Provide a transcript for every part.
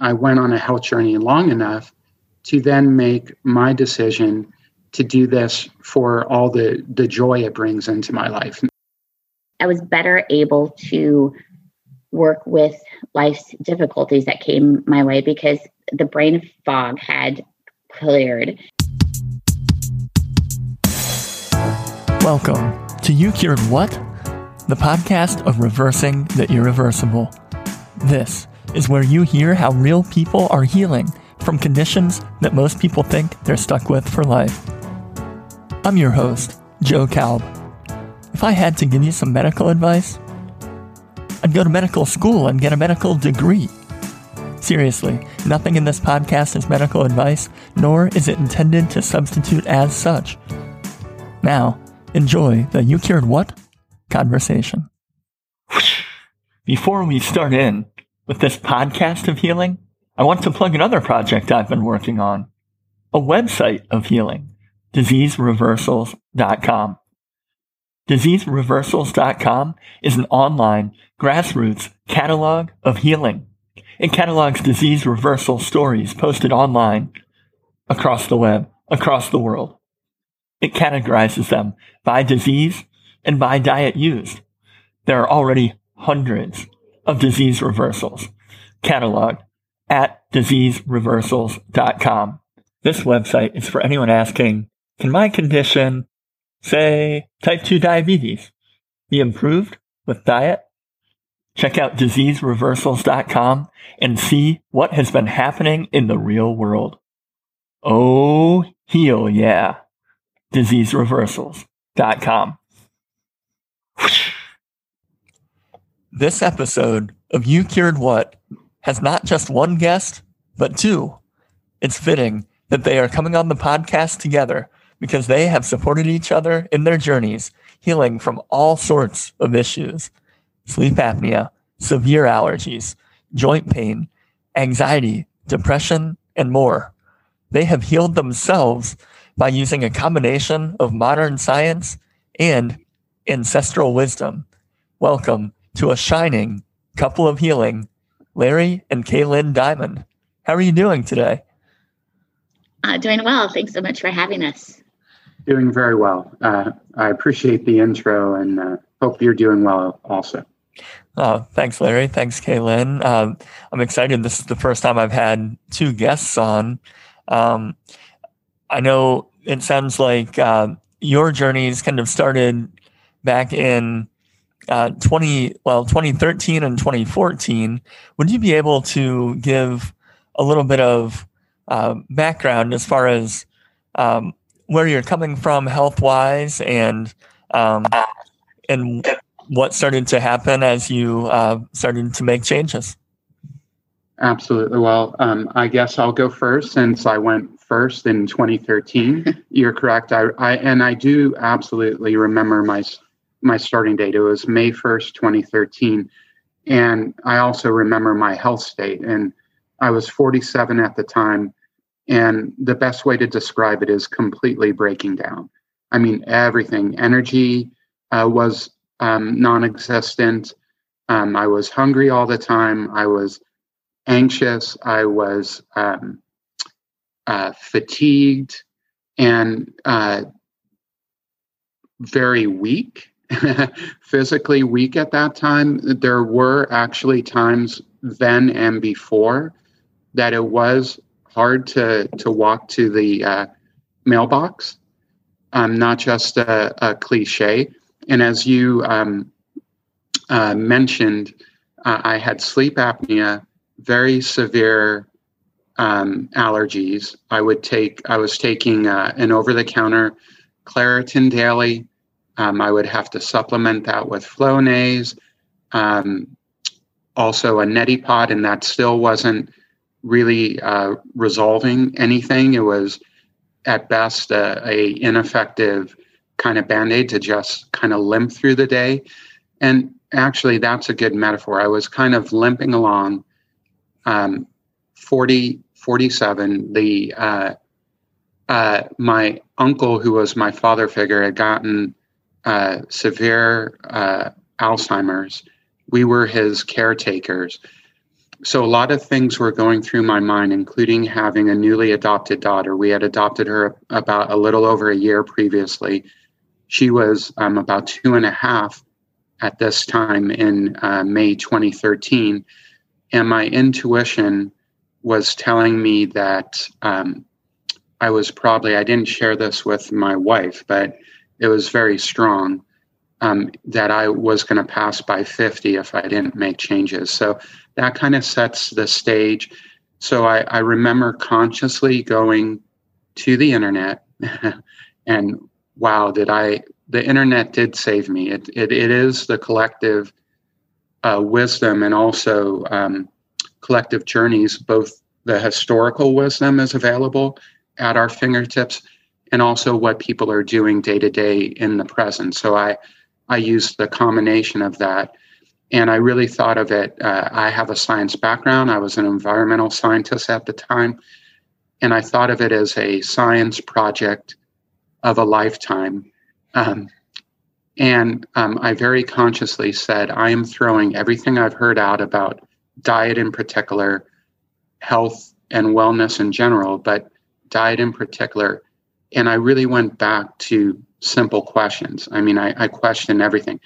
I went on a health journey long enough to then make my decision to do this for all the the joy it brings into my life. I was better able to work with life's difficulties that came my way because the brain fog had cleared. Welcome to You Cured What? The podcast of reversing the irreversible. This is where you hear how real people are healing from conditions that most people think they're stuck with for life. I'm your host, Joe Kalb. If I had to give you some medical advice, I'd go to medical school and get a medical degree. Seriously, nothing in this podcast is medical advice, nor is it intended to substitute as such. Now, enjoy the You Cured What conversation. Before we start in with this podcast of healing, I want to plug another project I've been working on a website of healing, diseasereversals.com. Diseasereversals.com is an online grassroots catalog of healing. It catalogs disease reversal stories posted online across the web, across the world. It categorizes them by disease and by diet used. There are already hundreds of disease reversals cataloged at diseasereversals.com. This website is for anyone asking, can my condition, say type 2 diabetes, be improved with diet? Check out diseasereversals.com and see what has been happening in the real world. Oh, heal yeah. Diseasereversals.com. This episode of You Cured What has not just one guest, but two. It's fitting that they are coming on the podcast together because they have supported each other in their journeys, healing from all sorts of issues sleep apnea, severe allergies, joint pain, anxiety, depression, and more. They have healed themselves by using a combination of modern science and ancestral wisdom. Welcome to a shining couple of healing, Larry and Kaylin Diamond. How are you doing today? Uh, doing well. Thanks so much for having us. Doing very well. Uh, I appreciate the intro and uh, hope you're doing well also. Oh, thanks, Larry. Thanks, Kaylin. Um, I'm excited. This is the first time I've had two guests on. Um, I know it sounds like uh, your journeys kind of started back in uh, 20 well 2013 and 2014 would you be able to give a little bit of uh, background as far as um, where you're coming from health wise and um, and what started to happen as you uh, started to make changes? Absolutely. Well um, i guess i'll go first since i went first in 2013 you're correct. I, I and i do absolutely remember my my starting date. It was May 1st, 2013. And I also remember my health state. And I was 47 at the time. And the best way to describe it is completely breaking down. I mean, everything, energy uh, was um, non existent. Um, I was hungry all the time. I was anxious. I was um, uh, fatigued and uh, very weak. physically weak at that time. There were actually times then and before that it was hard to to walk to the uh, mailbox. Um, not just a, a, cliche. And as you um, uh, mentioned, uh, I had sleep apnea, very severe um, allergies. I would take. I was taking uh, an over-the-counter Claritin daily um, I would have to supplement that with Flonase, um, also a neti pot, and that still wasn't really uh, resolving anything. It was at best a, a ineffective kind of band-aid to just kind of limp through the day. And actually, that's a good metaphor. I was kind of limping along. Um, 40, 47, the uh, uh, my uncle, who was my father figure, had gotten uh, severe uh, Alzheimer's. We were his caretakers. so a lot of things were going through my mind, including having a newly adopted daughter. We had adopted her about a little over a year previously. She was um, about two and a half at this time in uh, May 2013. And my intuition was telling me that um, I was probably, I didn't share this with my wife, but it was very strong um, that I was going to pass by 50 if I didn't make changes. So that kind of sets the stage. So I, I remember consciously going to the internet and wow, did I, the internet did save me. It, it, it is the collective uh, wisdom and also um, collective journeys, both the historical wisdom is available at our fingertips and also what people are doing day to day in the present. So I, I use the combination of that. And I really thought of it. Uh, I have a science background. I was an environmental scientist at the time. And I thought of it as a science project of a lifetime. Um, and um, I very consciously said, I am throwing everything I've heard out about diet in particular, health and wellness in general, but diet in particular. And I really went back to simple questions. I mean, I, I question everything.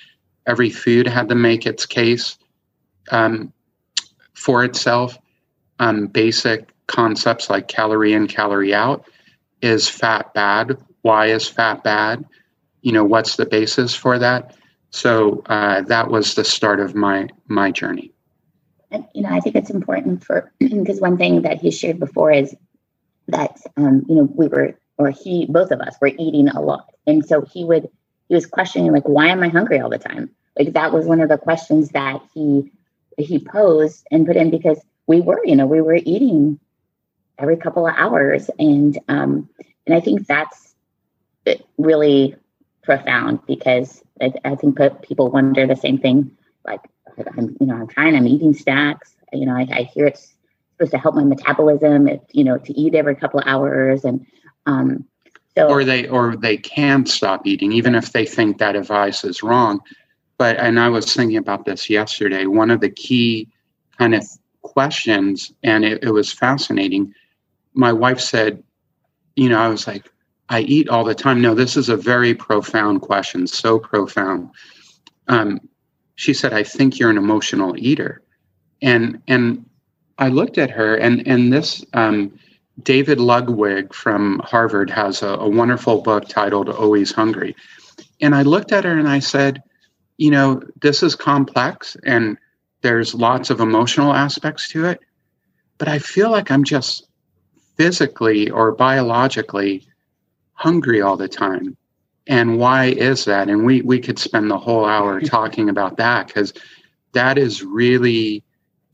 Every food had to make its case um, for itself. Um, basic concepts like calorie in, calorie out. Is fat bad? Why is fat bad? You know, what's the basis for that? So uh, that was the start of my my journey. You know, I think it's important for because one thing that he shared before is that um, you know we were or he both of us were eating a lot. And so he would he was questioning like why am i hungry all the time? Like that was one of the questions that he he posed and put in because we were you know we were eating every couple of hours. And um and i think that's really profound because i, I think people wonder the same thing like i'm you know i'm trying i'm eating snacks. You know i, I hear it's supposed to help my metabolism if, you know to eat every couple of hours. And um so, or they or they can stop eating even if they think that advice is wrong. But and i was thinking about this yesterday. One of the key kind of questions and it, it was fascinating. My wife said you know i was like i eat all the time. No this is a very profound question so profound. Um, she said i think you're an emotional eater. And and i looked at her and and this um, David Ludwig from Harvard has a, a, wonderful book titled Always Hungry. And I looked at her and I said, you know, this is complex and there's lots of emotional aspects to it, but I feel like I'm just physically or biologically hungry all the time. And why is that? And we, we could spend the whole hour talking about that because that is really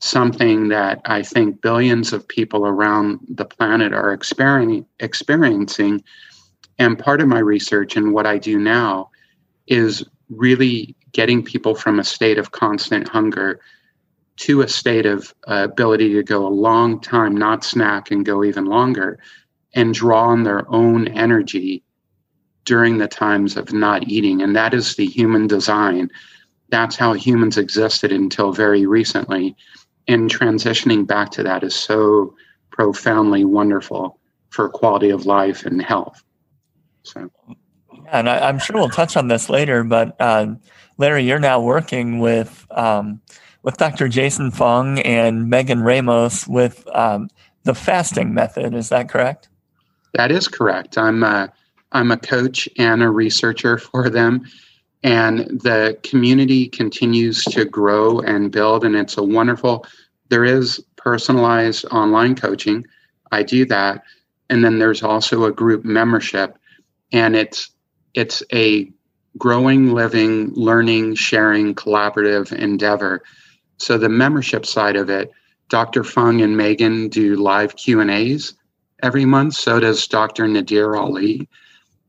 something that I think billions of people around the planet are experiencing. And part of my research and what I do now is really getting people from a state of constant hunger to a state of uh, ability to go a long time, not snack and go even longer, and draw on their own energy during the times of not eating. And that is the human design. That's how humans existed until very recently and transitioning back to that is so profoundly wonderful for quality of life and health. So, yeah, and I, am sure we'll touch on this later, but uh, Larry, you're now working with um, with Dr. Jason Fung and Megan Ramos with um, the fasting method. Is that correct? That is correct. I'm a, I'm a coach and a researcher for them and the community continues to grow and build and it's a wonderful there is personalized online coaching. I do that. And then there's also a group membership. And it's it's a growing living learning sharing collaborative endeavor. So the membership side of it dr fung and megan do live q and a's every month. So does dr nadir ali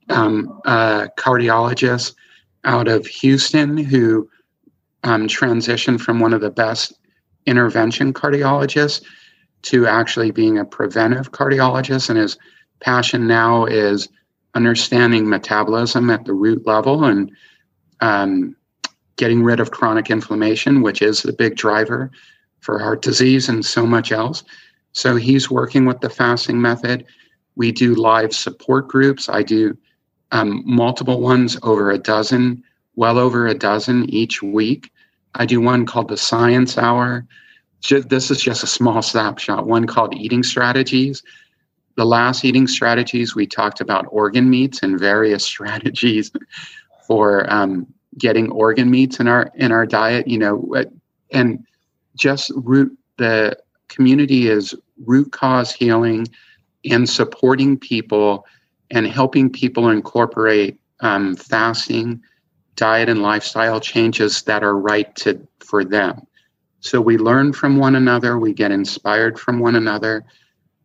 um, a cardiologist out of Houston who um, transitioned from one of the best intervention cardiologists to actually being a preventive cardiologist. And his passion now is understanding metabolism at the root level and um, getting rid of chronic inflammation, which is the big driver for heart disease and so much else. So he's working with the fasting method. We do live support groups. I do um, multiple ones, over a dozen, well over a dozen each week. I do one called the Science Hour. This is just a small snapshot. One called Eating Strategies. The last eating strategies, we talked about organ meats and various strategies for um, getting organ meats in our in our diet. You know, and just root the community is root cause healing and supporting people and helping people incorporate um, fasting, diet, and lifestyle changes that are right to for them. So we learn from one another, we get inspired from one another,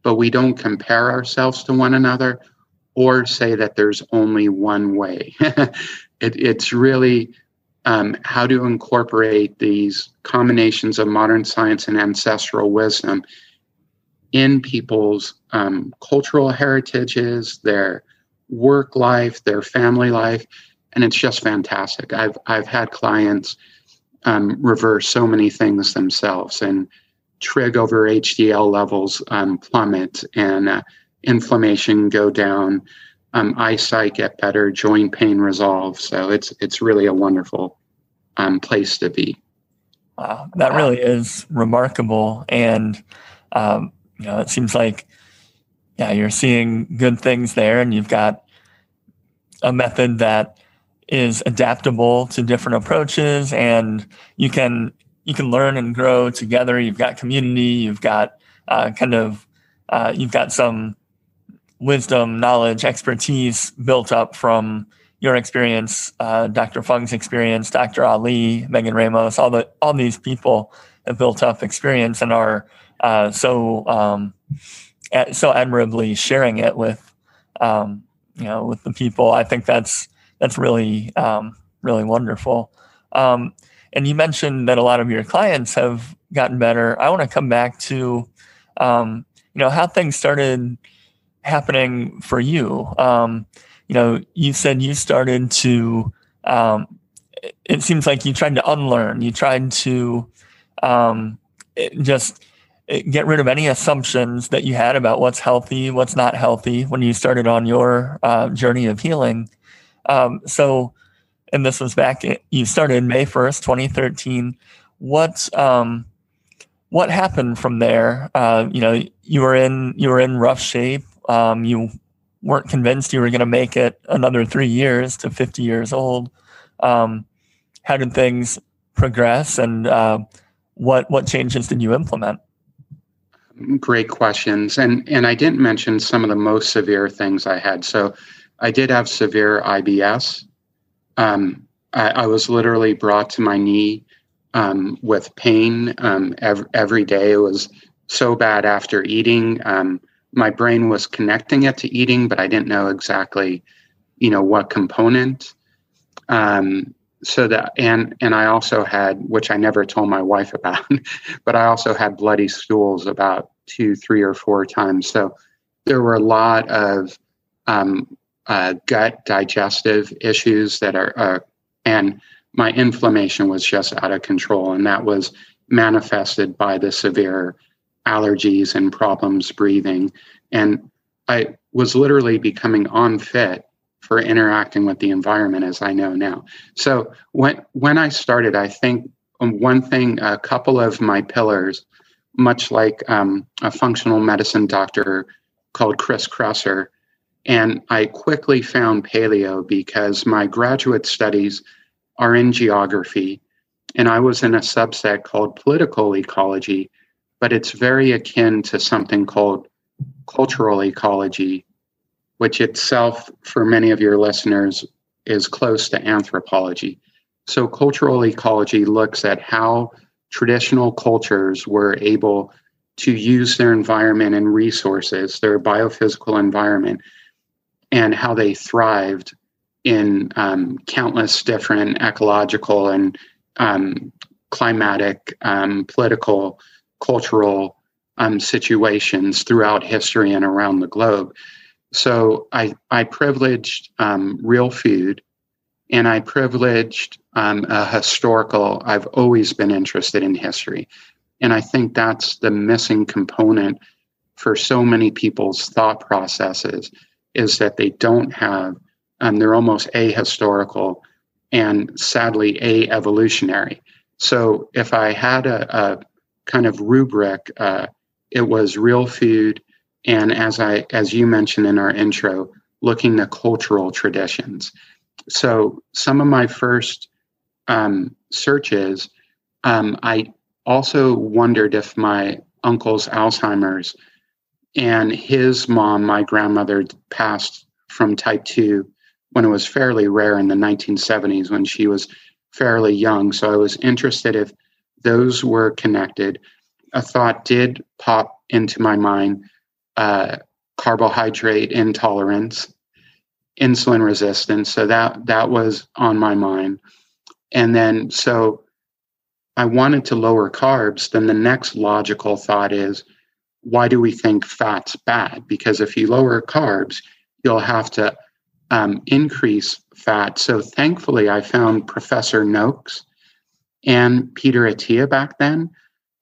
but we don't compare ourselves to one another or say that there's only one way. it, it's really um, how to incorporate these combinations of modern science and ancestral wisdom in people's um, cultural heritages, their work life, their family life, and it's just fantastic. I've I've had clients um, reverse so many things themselves and trig over HDL levels um, plummet and uh, inflammation go down, um, eyesight get better, joint pain resolve. So it's it's really a wonderful um, place to be. Wow, that really is remarkable, and um, you know, it seems like, yeah, you're seeing good things there, and you've got a method that is adaptable to different approaches, and you can you can learn and grow together. You've got community. You've got uh, kind of uh, you've got some wisdom, knowledge, expertise built up from your experience, uh, Dr. Fung's experience, Dr. Ali, Megan Ramos, all the all these people have built up experience and are uh, so um, so admirably sharing it with um, you know with the people. I think that's that's really um, really wonderful. Um, and you mentioned that a lot of your clients have gotten better. I want to come back to um, you know how things started happening for you. Um, you know, you said you started to. it seems like you tried to unlearn. You tried to just Eh, get rid of any assumptions that you had about what's healthy, what's not healthy when you started on your uh, journey of healing. Um, so, and this was back, you started May 1st, 2013. What, um, what happened from there? Uh, you know, you were in, you were in rough shape. Um, you weren't convinced you were going to make it another three years to 50 years old. Um, how did things progress and, uh, what, what changes did you implement? Great questions. And and I didn't mention some of the most severe things I had. So I did have severe IBS. Um, I, I, was literally brought to my knee um, with pain um, every, every day. It was so bad after eating. Um, my brain was connecting it to eating, but I didn't know exactly, you know, what component. Um, so that and and I also had, which I never told my wife about, but I also had bloody stools about two, three, or four times. So there were a lot of um, uh, gut digestive issues that are, uh, and my inflammation was just out of control, and that was manifested by the severe allergies and problems breathing. And I was literally becoming unfit for interacting with the environment as I know now. So when when I started, I think um, one thing, a couple of my pillars, much like um, a functional medicine doctor called Chris Kresser, and I quickly found paleo because my graduate studies are in geography, and I was in a subset called political ecology, but it's very akin to something called cultural ecology which itself, for many of your listeners, is close to anthropology. So, cultural ecology looks at how traditional cultures were able to use their environment and resources, their biophysical environment, and how they thrived in um, countless different ecological and um, climatic, um, political, cultural um, situations throughout history and around the globe so I, I privileged um, real food and I privileged um, a historical, I've always been interested in history. And I think that's the missing component for so many people's thought processes is that they don't have, um, they're almost ahistorical and sadly a evolutionary. So if I had a, a kind of rubric, uh, it was real food, and as I as you mentioned in our intro, looking at cultural traditions. So some of my first um, searches, um, I also wondered if my uncle's Alzheimer's and his mom, my grandmother, passed from type 2 when it was fairly rare in the 1970s when she was fairly young. So I was interested if those were connected. A thought did pop into my mind uh, carbohydrate intolerance, insulin resistance. So that that was on my mind. And then so I wanted to lower carbs. Then the next logical thought is, why do we think fat's bad? Because if you lower carbs, you'll have to um, increase fat. So thankfully, I found Professor Noakes and Peter Attia back then.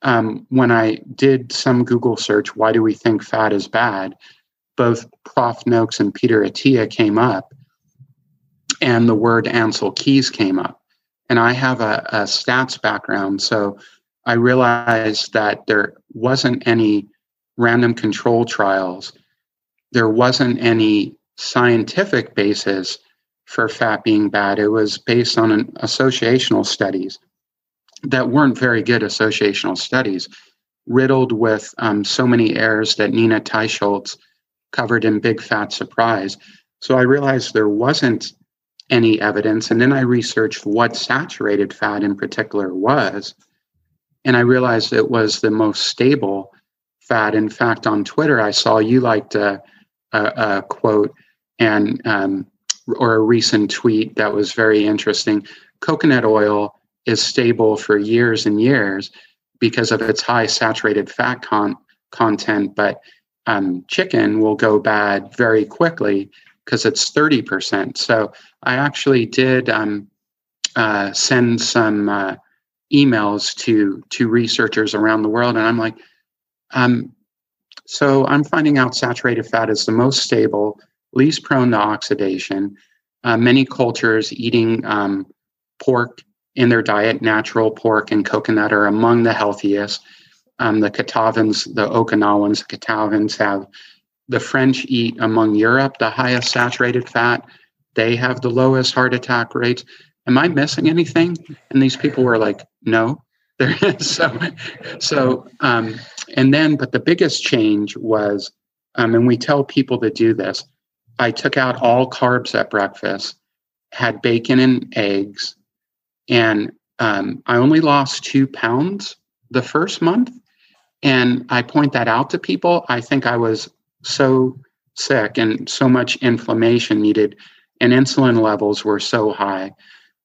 Um, when I did some Google search, why do we think fat is bad? Both Prof. Noakes and Peter Attia came up, and the word Ancel Keys came up. And I have a, a stats background, so I realized that there wasn't any random control trials. There wasn't any scientific basis for fat being bad. It was based on an associational studies that weren't very good associational studies, riddled with um, so many errors that Nina Teicholz covered in Big Fat Surprise. So I realized there wasn't any evidence. And then I researched what saturated fat in particular was. And I realized it was the most stable fat. In fact, on Twitter, I saw you liked a, a, a quote and um, or a recent tweet that was very interesting. Coconut oil is stable for years and years because of its high saturated fat con- content, but um, chicken will go bad very quickly because it's 30%. So I actually did um, uh, send some uh, emails to to researchers around the world, and I'm like, um, so I'm finding out saturated fat is the most stable, least prone to oxidation. Uh, many cultures eating um, pork in their diet, natural pork and coconut are among the healthiest. Um, the Kitavans, the Okinawans, the Kitavans have the French eat among Europe the highest saturated fat. They have the lowest heart attack rates. Am I missing anything? And these people were like, no. so, so, um, and then, but the biggest change was, um, and we tell people to do this. I took out all carbs at breakfast, had bacon and eggs, and um, I only lost two pounds the first month. And I point that out to people. I think I was so sick and so much inflammation needed, and insulin levels were so high.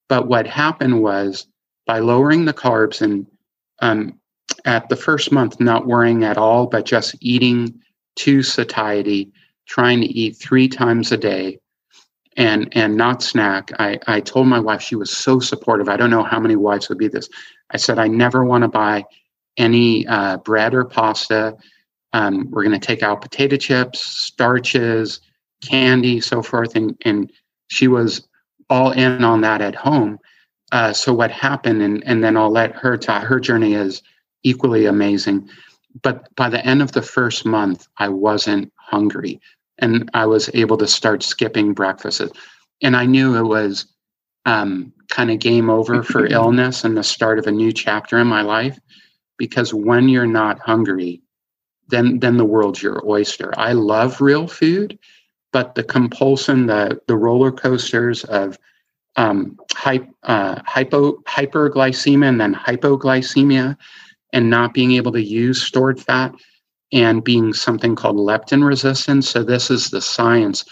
But what happened was by lowering the carbs and um, at the first month, not worrying at all, but just eating to satiety, trying to eat three times a day, and and not snack. I, I told my wife she was so supportive. I don't know how many wives would be this. I said I never want to buy any uh, bread or pasta. Um, we're going to take out potato chips, starches, candy, so forth, and and she was all in on that at home. Uh, so what happened, and and then I'll let her talk. Her journey is equally amazing. But by the end of the first month, I wasn't hungry and I was able to start skipping breakfast. And I knew it was um, kind of game over for illness and the start of a new chapter in my life. Because when you're not hungry, then then the world's your oyster. I love real food, but the compulsion, the the roller coasters of um, hy- uh, hypo hyperglycemia and then hypoglycemia, and not being able to use stored fat and being something called leptin resistance. So, this is the science,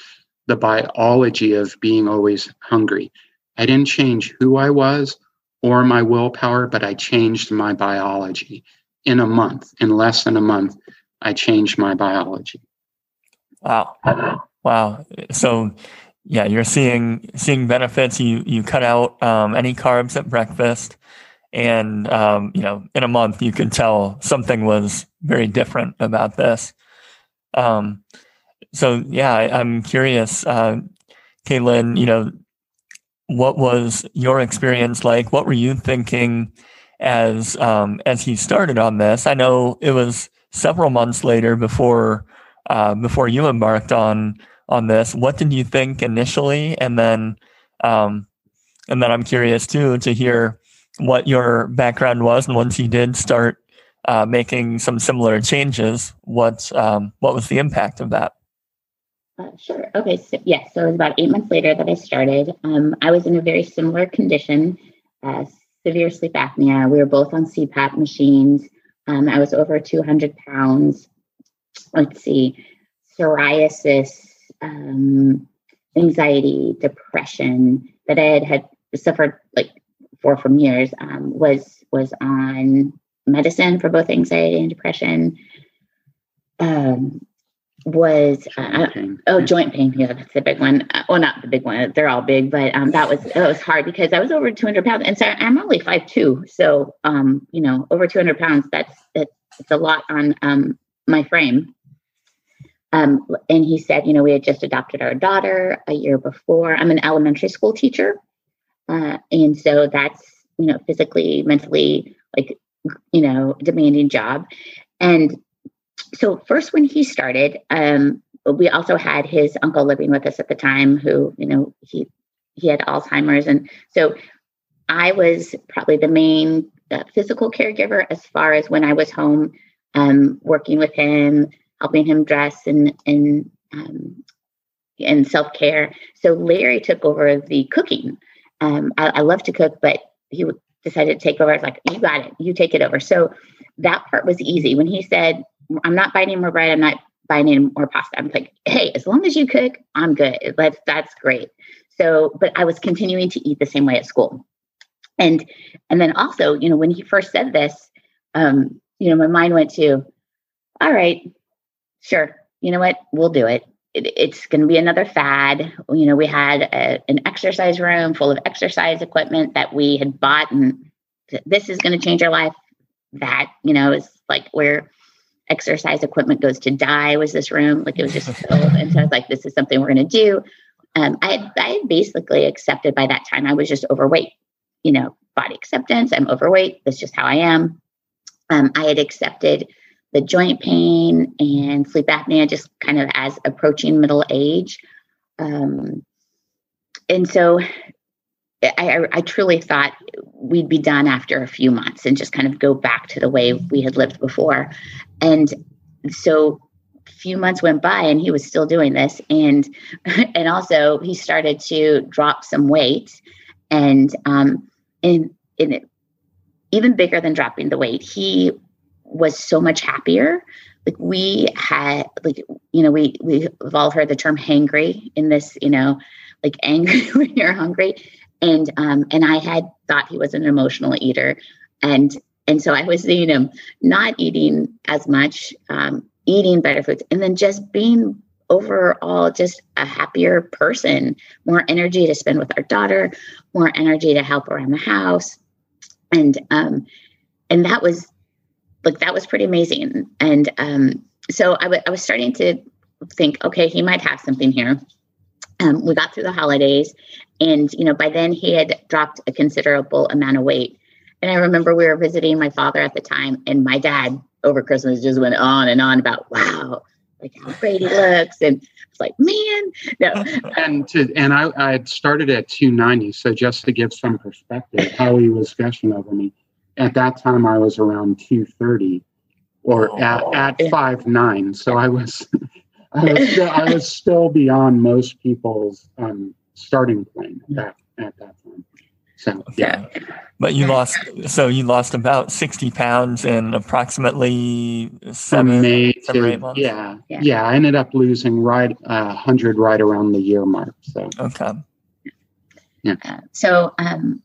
the biology of being always hungry. I didn't change who I was or my willpower, but I changed my biology in a month. In less than a month, I changed my biology. Wow. Wow. So, yeah, you're seeing seeing benefits. You you cut out um, any carbs at breakfast, and um, you know, in a month, you could tell something was very different about this. Um, so yeah, I, am curious, uh, Caitlin. You know, what was your experience like? What were you thinking as um, as he started on this? I know it was several months later before uh, before you embarked on on this. What did you think initially, and then um, and then I'm curious too to hear what your background was, and once you did start uh, making some similar changes, what um, what was the impact of that? Uh, sure. Okay. So yes, so it was about eight months later that I started. Um, I was in a very similar condition, uh, severe sleep apnea. We were both on CPAP machines. Um, I was over 200 pounds. Let's see, psoriasis, um, anxiety, depression that I had had suffered like for from years. Um, was was on medicine for both anxiety and depression. Um, was uh, oh joint pain yeah that's the big one uh, well not the big one they're all big but um that was that was hard because i was over 200 pounds and so i'm only five two so um you know over 200 pounds that's that's it's a lot on um my frame um and he said you know we had just adopted our daughter a year before. I'm an elementary school teacher. Uh and so that's you know physically mentally like you know demanding job. And so first when he started um, we also had his uncle living with us at the time who you know he he had alzheimer's. And so i was probably the main uh, physical caregiver as far as when i was home um, working with him helping him dress and and um, and self-care so larry took over the cooking um, I, I love to cook but he decided to take over i was like you got it you take it over so that part was easy when he said I'm not buying any more bread. I'm not buying any more pasta. I'm like, hey, as long as you cook, I'm good. That's that's great. So, but I was continuing to eat the same way at school. And and then also, you know, when he first said this, um, you know, my mind went to, all right, sure, you know what, we'll do it. it it's going to be another fad. You know, we had a, an exercise room full of exercise equipment that we had bought, and this is going to change our life. That you know is like we're exercise equipment goes to die was this room like it was just filled and so i was like this is something we're going to do um, I, had, I had basically accepted by that time i was just overweight you know body acceptance i'm overweight that's just how i am um, i had accepted the joint pain and sleep apnea just kind of as approaching middle age um, and so I, I, truly thought we'd be done after a few months and just kind of go back to the way we had lived before. And so a few months went by and he was still doing this. And and also he started to drop some weight and um and, and it, even bigger than dropping the weight, he was so much happier. Like we had like, you know, we we've all heard the term hangry in this, you know, like angry when you're hungry. And um, and I had thought he was an emotional eater, and and so I was seeing him not eating as much, um, eating better foods, and then just being overall just a happier person, more energy to spend with our daughter, more energy to help around the house, and um, and that was like that was pretty amazing, and um, so I, w- I was starting to think, okay, he might have something here. Um, we got through the holidays and, you know, by then he had dropped a considerable amount of weight. And I remember we were visiting my father at the time, and my dad over Christmas just went on and on about, wow, like how great he looks. And it's like, man, no. and to, and I, I had started at 290. So just to give some perspective, how he was gushing over me. At that time, I was around 230 or oh, at, at five nine. So I was, I was, still, I was still beyond most people's um, starting point at that, at that time. So yeah. But you lost so you lost about sixty pounds in approximately seven, May seven to, eight months. Yeah, yeah, yeah. I ended up losing right uh, hundred right around the year mark. So okay. Yeah. Uh, so um,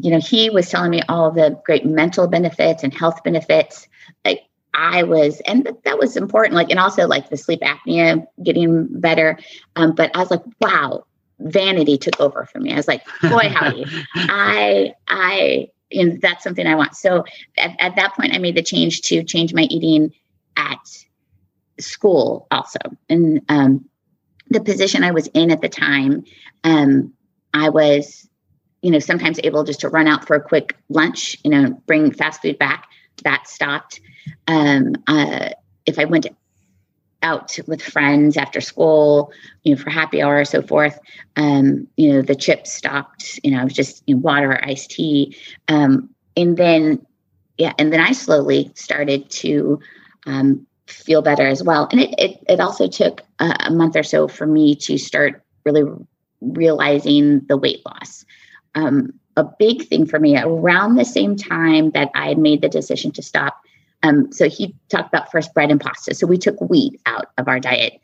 you know, he was telling me all the great mental benefits and health benefits. Like I was, and that was important. Like, and also like the sleep apnea getting better. Um, but I was like, wow, vanity took over for me. I was like, boy, howdy, I, I, you know, that's something I want. So at, at that point, I made the change to change my eating at school also. And um, the position I was in at the time, um, I was, you know, sometimes able just to run out for a quick lunch, you know, bring fast food back. That stopped. Um, uh, if I went out with friends after school, you know, for happy hour or so forth, um, you know, the chips stopped. You know, just you know, water or iced tea, um, and then yeah, and then I slowly started to um, feel better as well. And it it, it also took a, a month or so for me to start really realizing the weight loss. Um, a big thing for me around the same time that I made the decision to stop. Um, so he talked about first bread and pasta. So we took wheat out of our diet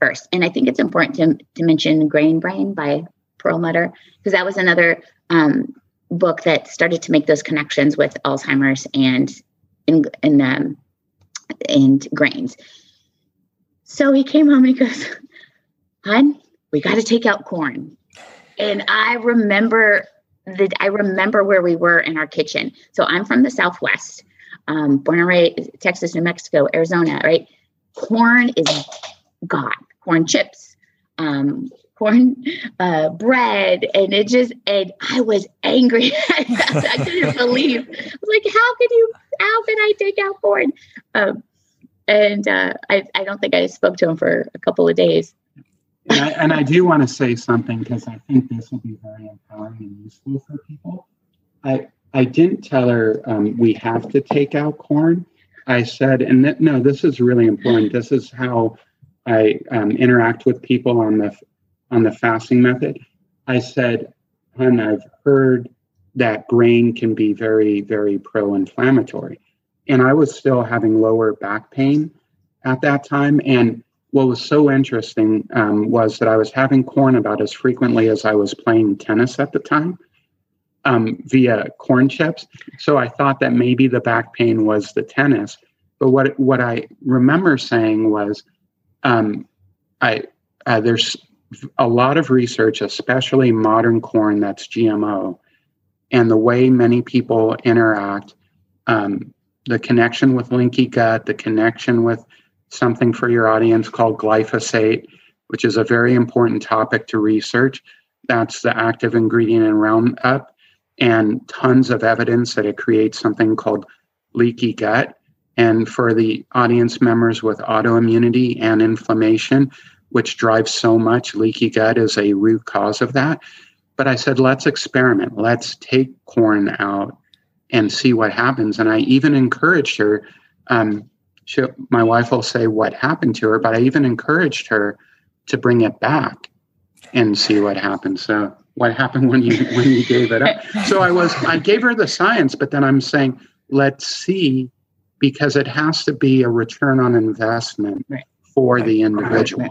first. And I think it's important to, to mention Grain Brain by Perlmutter, because that was another um, book that started to make those connections with Alzheimer's and and and, um, and grains. So he came home and he goes, "Hun, we got to take out corn." And I remember that I remember where we were in our kitchen. So I'm from the Southwest, um, born and raised Texas, New Mexico, Arizona. Right, corn is God, Corn chips, um, corn uh, bread, and it just and I was angry. I couldn't believe. I was like, "How could you? How can I take out corn?" Um, and uh, I, I don't think I spoke to him for a couple of days. And I, and I do want to say something because I think this will be very empowering and useful for people. I I didn't tell her um, we have to take out corn. I said, and th- no, this is really important. This is how I um, interact with people on the on the fasting method. I said, "Hun, I've heard that grain can be very, very pro-inflammatory," and I was still having lower back pain at that time. And what was so interesting um, was that I was having corn about as frequently as I was playing tennis at the time um, via corn chips. So I thought that maybe the back pain was the tennis. But what what I remember saying was, um, I uh, there's a lot of research, especially modern corn that's GMO, and the way many people interact, um, the connection with Leaky Gut, the connection with something for your audience called glyphosate, which is a very important topic to research. That's the active ingredient in Roundup and tons of evidence that it creates something called leaky gut. And for the audience members with autoimmunity and inflammation, which drives so much, leaky gut is a root cause of that. But I said, let's experiment. Let's take corn out and see what happens. And I even encouraged her. Um, she, my wife will say what happened to her, but I even encouraged her to bring it back and see what happened. So what happened when you when you gave it up. So I was I gave her the science, but then I'm saying let's see because it has to be a return on investment right. for right. the individual. Right.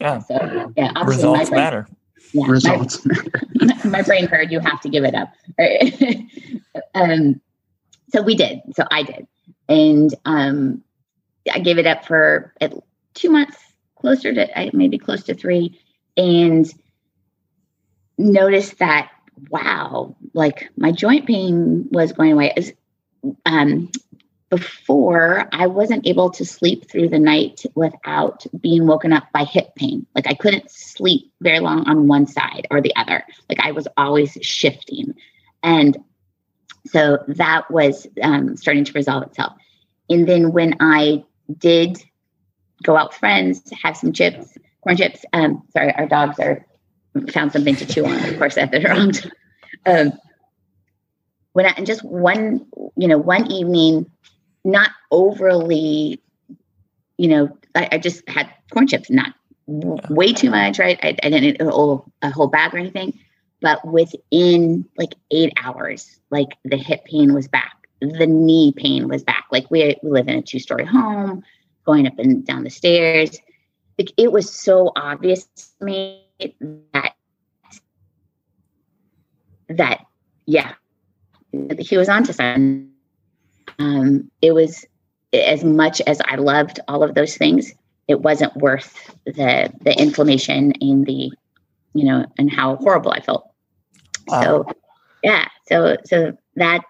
Yeah. So, yeah. Results brain, matter. Yeah, Results my, matter. my brain heard you have to give it up. Right? um, so we did. So I did, and um, I gave it up for two months, closer to maybe close to three, and noticed that wow, like my joint pain was going away. As, um, before, I wasn't able to sleep through the night without being woken up by hip pain. Like I couldn't sleep very long on one side or the other. Like I was always shifting. And so that was um, starting to resolve itself. And then when I did go out with friends, have some chips, corn chips. Um, sorry, our dogs are found something to chew on. Of course, at the wrong time. Um, when I, and just one, you know, one evening, not overly, you know, I, I just had corn chips, not way too much, right? I, I didn't eat a whole, a whole bag or anything, but within like eight hours, like the hip pain was back, the knee pain was back. Like we, we live in a two story home, going up and down the stairs. Like it was so obvious to me that that yeah he was onto something um, it was as much as i loved all of those things it wasn't worth the the inflammation and the you know and how horrible i felt wow. so yeah so so that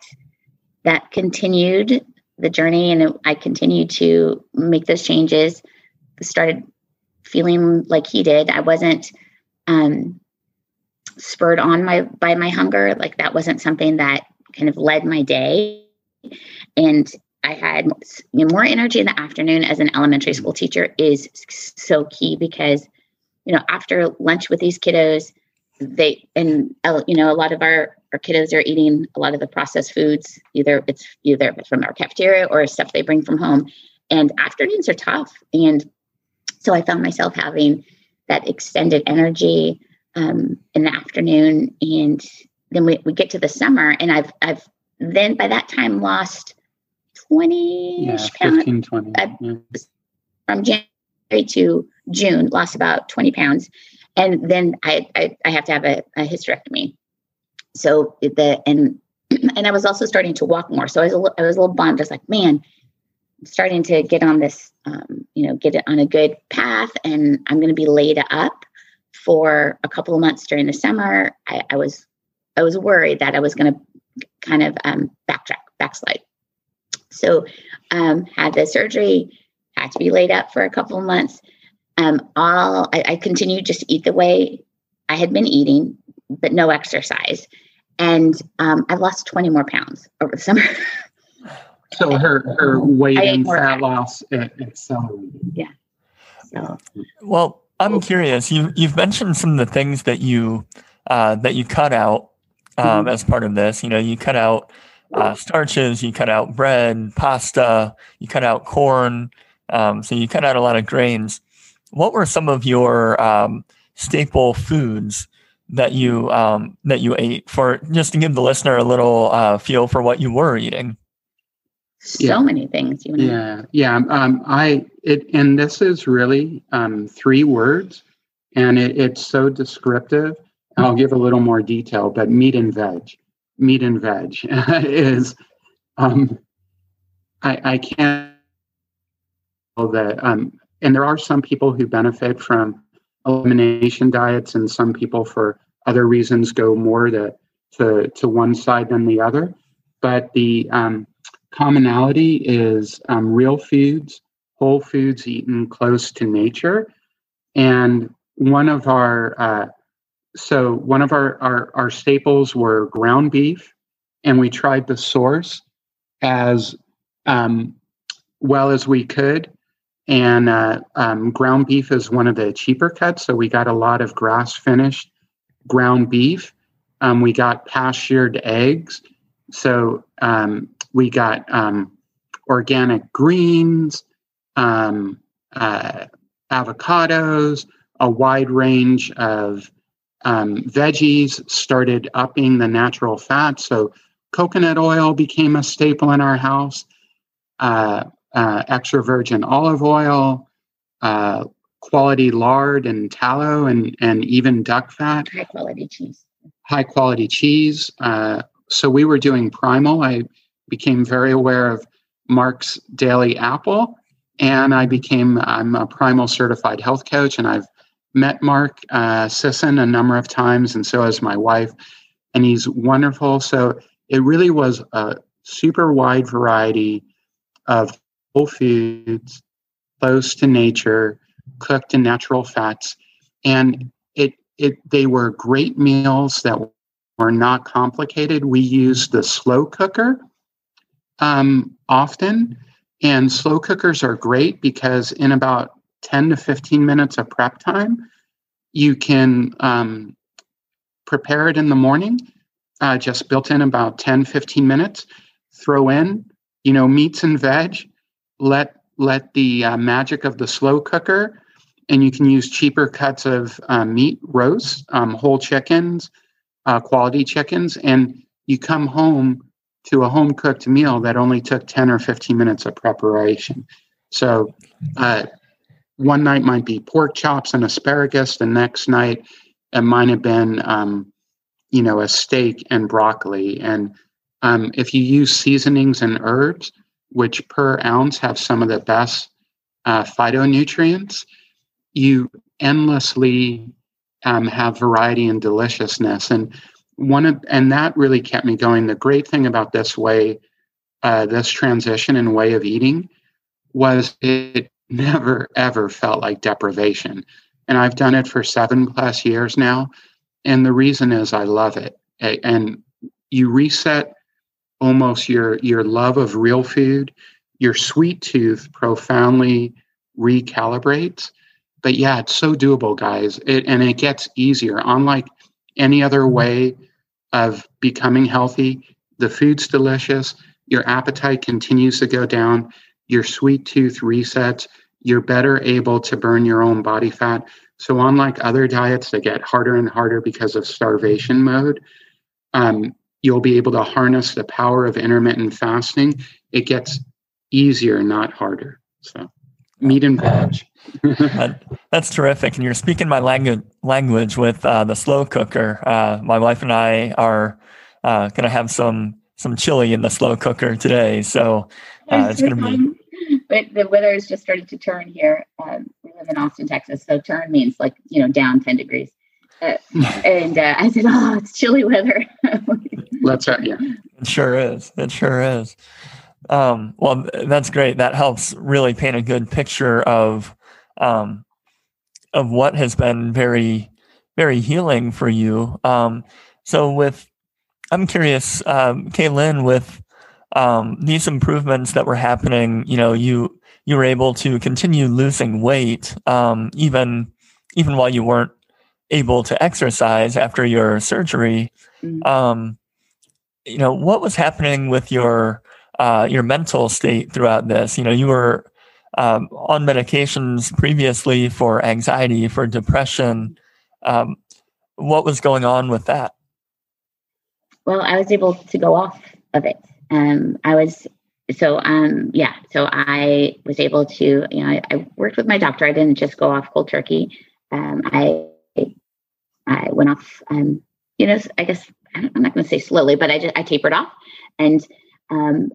that continued the journey, and I continued to make those changes. Started feeling like he did. I wasn't um, spurred on my by my hunger. Like that wasn't something that kind of led my day. And I had more energy in the afternoon as an elementary school teacher is so key because, you know, after lunch with these kiddos, they and you know a lot of our our kiddos are eating a lot of the processed foods. Either it's either from our cafeteria or stuff they bring from home. And afternoons are tough. And so I found myself having that extended energy um, in the afternoon. And then we, we get to the summer, and I've I've then by that time lost 20 yeah, 15, 20. Uh, yeah. From January to June, lost about 20 pounds. And then I, I, I have to have a, a, hysterectomy. So the, and, and I was also starting to walk more. So I was, a little, I was a little bummed, just like, man, I'm starting to get on this, um, you know, get it on a good path and I'm going to be laid up for a couple of months during the summer. I, I was, I was worried that I was going to kind of um, backtrack, backslide. So um, had the surgery, had to be laid up for a couple of months. Um, all I, I continued just to eat the way I had been eating, but no exercise. And um, I lost 20 more pounds over the summer. so her her weight and fat loss accelerated. Yeah. So. Well, I'm curious. You you've mentioned some of the things that you uh, that you cut out um, mm-hmm. as part of this. You know, you cut out uh, starches, you cut out bread, pasta, you cut out corn. Um, so you cut out a lot of grains. What were some of your um, staple foods that you um, that you ate for just to give the listener a little uh, feel for what you were eating? So yeah. many things. You know? Yeah, yeah. Um, I it and this is really um, three words, and it, it's so descriptive. I'll give a little more detail, but meat and veg meat and veg is um, I, I can't that um, and there are some people who benefit from elimination diets and some people for other reasons go more to to, to one side than the other but the um, commonality is um, real foods whole foods eaten close to nature and one of our uh, so one of our, our, our staples were ground beef, and we tried to source as um, well as we could. And uh, um, ground beef is one of the cheaper cuts, so we got a lot of grass finished ground beef. Um, we got pastured eggs, so um, we got um, organic greens, um, uh, avocados, a wide range of um, veggies started upping the natural fat. So coconut oil became a staple in our house, uh, uh, extra virgin olive oil, uh, quality lard and tallow, and, and even duck fat. High quality cheese. High quality cheese. Uh, so we were doing primal. I became very aware of Mark's Daily Apple, and I became I'm a primal certified health coach, and I've met Mark uh, Sisson a number of times, and so has my wife, and he's wonderful. So it really was a super wide variety of whole foods, close to nature, cooked in natural fats, and it it they were great meals that were not complicated. We used the slow cooker um, often, and slow cookers are great because in about 10 to 15 minutes of prep time. You can um, prepare it in the morning, uh, just built in about 10, 15 minutes. Throw in, you know, meats and veg. Let let the uh, magic of the slow cooker, and you can use cheaper cuts of uh, meat roast, um, whole chickens, uh, quality chickens, and you come home to a home cooked meal that only took 10 or 15 minutes of preparation. So, uh, one night might be pork chops and asparagus. The next night, it might have been, um, you know, a steak and broccoli. And um, if you use seasonings and herbs, which per ounce have some of the best uh, phytonutrients, you endlessly um, have variety and deliciousness. And one of and that really kept me going. The great thing about this way, uh, this transition and way of eating, was it never ever felt like deprivation, and I've done it for seven plus years now, and the reason is I love it, and you reset almost your your love of real food, your sweet tooth profoundly recalibrates. But yeah, it's so doable, guys. It, and it gets easier. Unlike any other way of becoming healthy, the food's delicious. Your appetite continues to go down. Your sweet tooth resets. You're better able to burn your own body fat. So, unlike other diets that get harder and harder because of starvation mode, um, you'll be able to harness the power of intermittent fasting. It gets easier, not harder. So, meat and veg. that, that's terrific. And you're speaking my language language with uh, the slow cooker. Uh, my wife and I are uh, going to have some some chili in the slow cooker today. So uh, it's going to be. But the weather has just started to turn here. Um, we live in Austin, Texas, so turn means like you know down ten degrees. Uh, and uh, I said, "Oh, it's chilly weather." Let's uh, yeah. It sure is. It sure is. Um, well, that's great. That helps really paint a good picture of um, of what has been very, very healing for you. Um, so, with I'm curious, um, Kaylin, with um, these improvements that were happening, you know, you you were able to continue losing weight um, even even while you weren't able to exercise after your surgery. Mm-hmm. Um, you know, what was happening with your uh, your mental state throughout this? You know, you were um, on medications previously for anxiety, for depression. Um, what was going on with that? Well, I was able to go off of it. Um, I was so um yeah so i was able to you know I, I, worked with my doctor i didn't just go off cold turkey um i i went off um you know i guess i'm not going to say slowly but i just i tapered off and um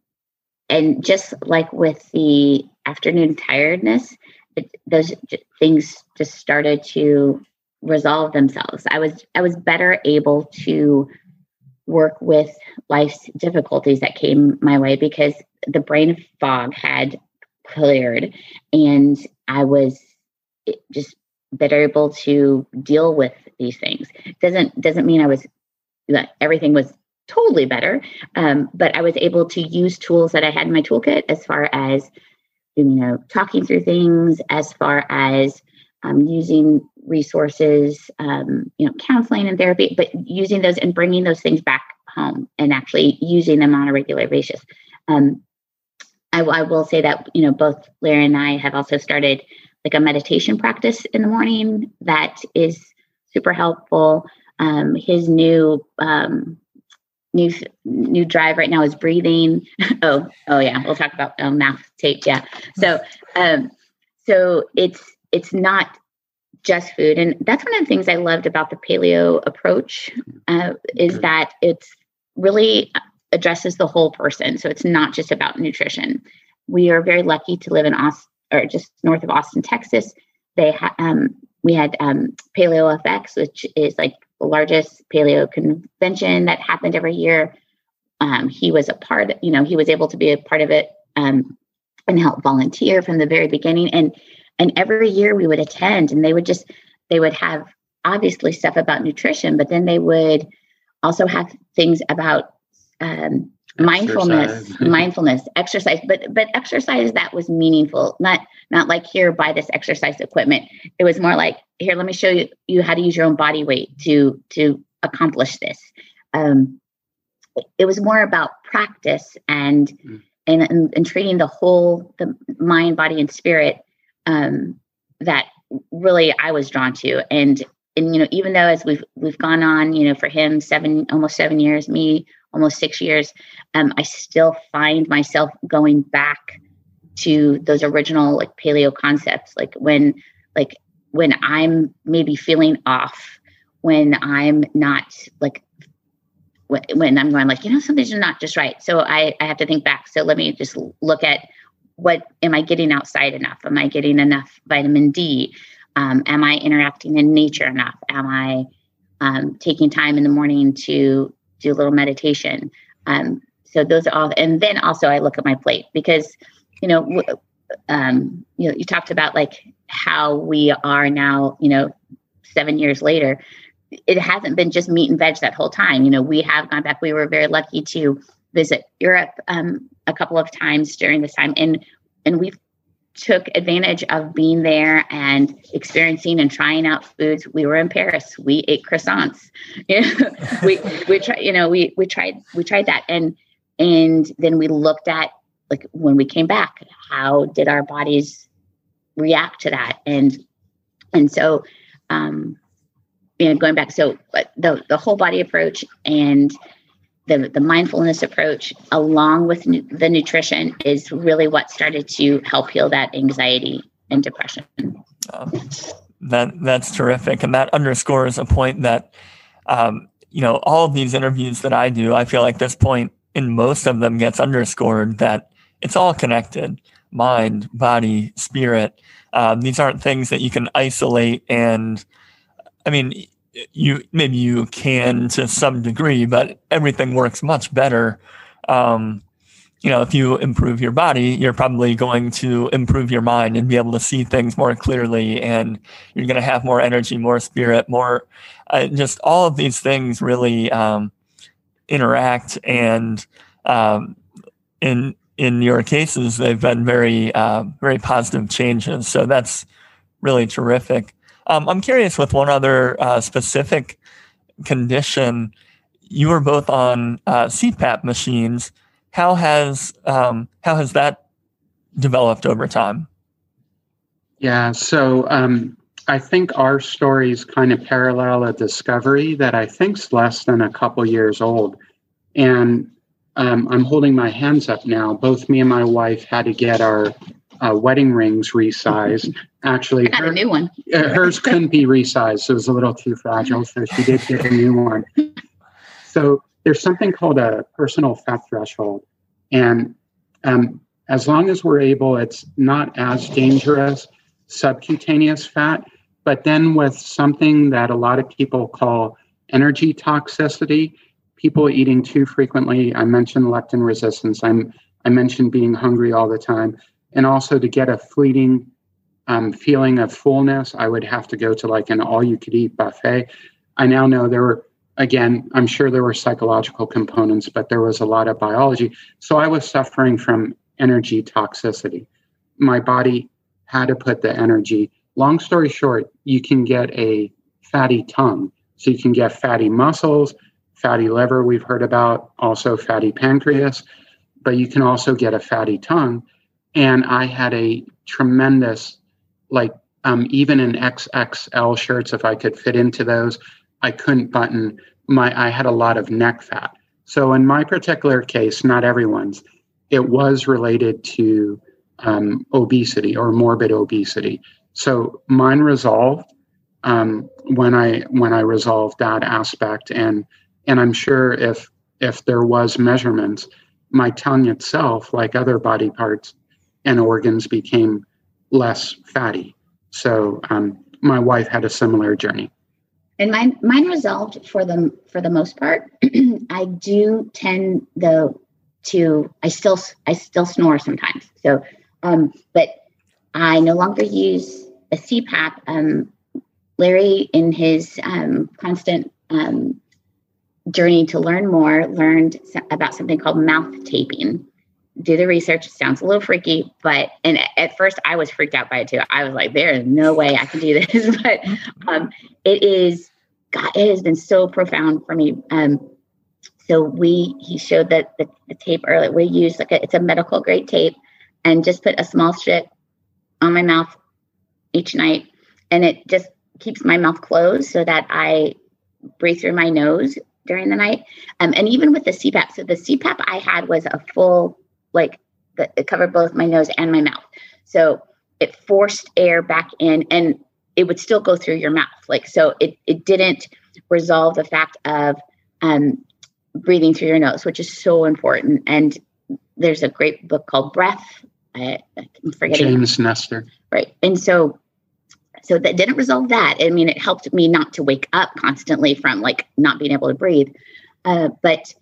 and just like with the afternoon tiredness, it, those things just started to resolve themselves. I was I was better able to work with life's difficulties that came my way because the brain fog had cleared and I was just better able to deal with these things. Doesn't doesn't mean I was everything was totally better. Um, but I was able to use tools that I had in my toolkit as far as, you know, talking through things, as far as um, using resources, um, you know, counseling and therapy, but using those and bringing those things back home and actually using them on a regular basis. Um, I, I will say that, you know, both Larry and I have also started like a meditation practice in the morning that is super helpful. Um, his new um, new new drive right now is breathing. oh, oh yeah, we'll talk about um, mouth tape. Yeah. So, um, so it's it's not just food, and that's one of the things I loved about the paleo approach uh, is that it's really addresses the whole person. So it's not just about nutrition. We are very lucky to live in Austin, or just north of Austin, Texas. They ha- um, we had um, Paleo FX, which is like the largest paleo convention that happened every year. Um, he was a part, you know, he was able to be a part of it um, and help volunteer from the very beginning. And and every year we would attend, and they would just they would have obviously stuff about nutrition, but then they would also have things about um, mindfulness mindfulness exercise but but exercise that was meaningful not not like here buy this exercise equipment. It was more like here let me show you, you how to use your own body weight to to accomplish this. Um it was more about practice and mm. and, and and treating the whole the mind body and spirit um that really i was drawn to. And and you know even though as we've we've gone on you know for him seven almost seven years me almost six years um, i still find myself going back to those original like paleo concepts like when like when i'm maybe feeling off when i'm not like when i'm going like you know something's not just right. So i i have to think back. So let me just look at what am i getting outside enough? Am i getting enough vitamin d? Um, am I interacting in nature enough? Am I um, taking time in the morning to do a little meditation. Um, so those are all, and then also I look at my plate because, you know, um, you know, you talked about like how we are now, you know, seven years later. It hasn't been just meat and veg that whole time. You know, we have gone back. We were very lucky to visit Europe um, a couple of times during this time, and and we've took advantage of being there and experiencing and trying out foods. We were in Paris. We ate croissants. we we tried. You know, we we tried we tried that, and and then we looked at like when we came back, how did our bodies react to that? And and so, um, you know, going back, so the the whole body approach and the, the mindfulness approach along with nu- the nutrition is really what started to help heal that anxiety and depression. Um, that that's terrific. And that underscores a point that um, you know all of these interviews that i do i feel like this point in most of them gets underscored that it's all connected mind body spirit. Um, these aren't things that you can isolate and i mean you maybe you can to some degree, but everything works much better. Um, you know, if you improve your body, you're probably going to improve your mind and be able to see things more clearly, and you're going to have more energy, more spirit, more uh, just all of these things really um, interact. And um, in in your cases, they've been very uh, very positive changes. So that's really terrific. Um, I'm curious with one other uh, specific condition. You were both on uh, CPAP machines. How has um, how has that developed over time? Yeah, so um, I think our stories kind of parallel a discovery that I think's less than a couple years old, and um, I'm holding my hands up now. Both me and my wife had to get our uh, wedding rings resized. Actually, her, a new one. uh, hers couldn't be resized; so it was a little too fragile, so she did get a new one. So there's something called a personal fat threshold, and um, as long as we're able, it's not as dangerous subcutaneous fat. But then with something that a lot of people call energy toxicity, people eating too frequently. I mentioned leptin resistance. I'm I mentioned being hungry all the time and also to get a fleeting um, feeling of fullness, I would have to go to like an all you could eat buffet. I now know there were, again, I'm sure there were psychological components, but there was a lot of biology. So I was suffering from energy toxicity. My body had to put the energy. Long story short, you can get a fatty tongue. So you can get fatty muscles, fatty liver, we've heard about, also fatty pancreas, but you can also get a fatty tongue and I had a tremendous, like um, even in XXL shirts, if I could fit into those, I couldn't button my. I had a lot of neck fat. So in my particular case, not everyone's, it was related to um, obesity or morbid obesity. So mine resolved um, when I when I resolved that aspect, and and I'm sure if if there was measurements, my tongue itself, like other body parts, and organs became less fatty. So um, my wife had a similar journey. And mine, mine resolved for the for the most part. I do tend though to I still I still snore sometimes. So, um, but I no longer use a CPAP. Um, Larry, in his um, constant um, journey to learn more, learned about something called mouth taping, do the research. It sounds a little freaky, but and at first I was freaked out by it too. I was like, there is no way I can do this. but um, it is, God, it has been so profound for me. Um, so we he showed that the, the tape earlier. We use like a, it's a medical grade tape, and just put a small strip on my mouth each night, and it just keeps my mouth closed so that I breathe through my nose during the night. Um, and even with the CPAP, so the CPAP I had was a full like the, it covered both my nose and my mouth. So it forced air back in and it would still go through your mouth. Like, so it, it didn't resolve the fact of um, breathing through your nose, which is so important. And there's a great book called Breath. I, I'm forgetting. James Nestor. Right. And so, so that didn't resolve that. I mean, it helped me not to wake up constantly from like not being able to breathe. Uh, but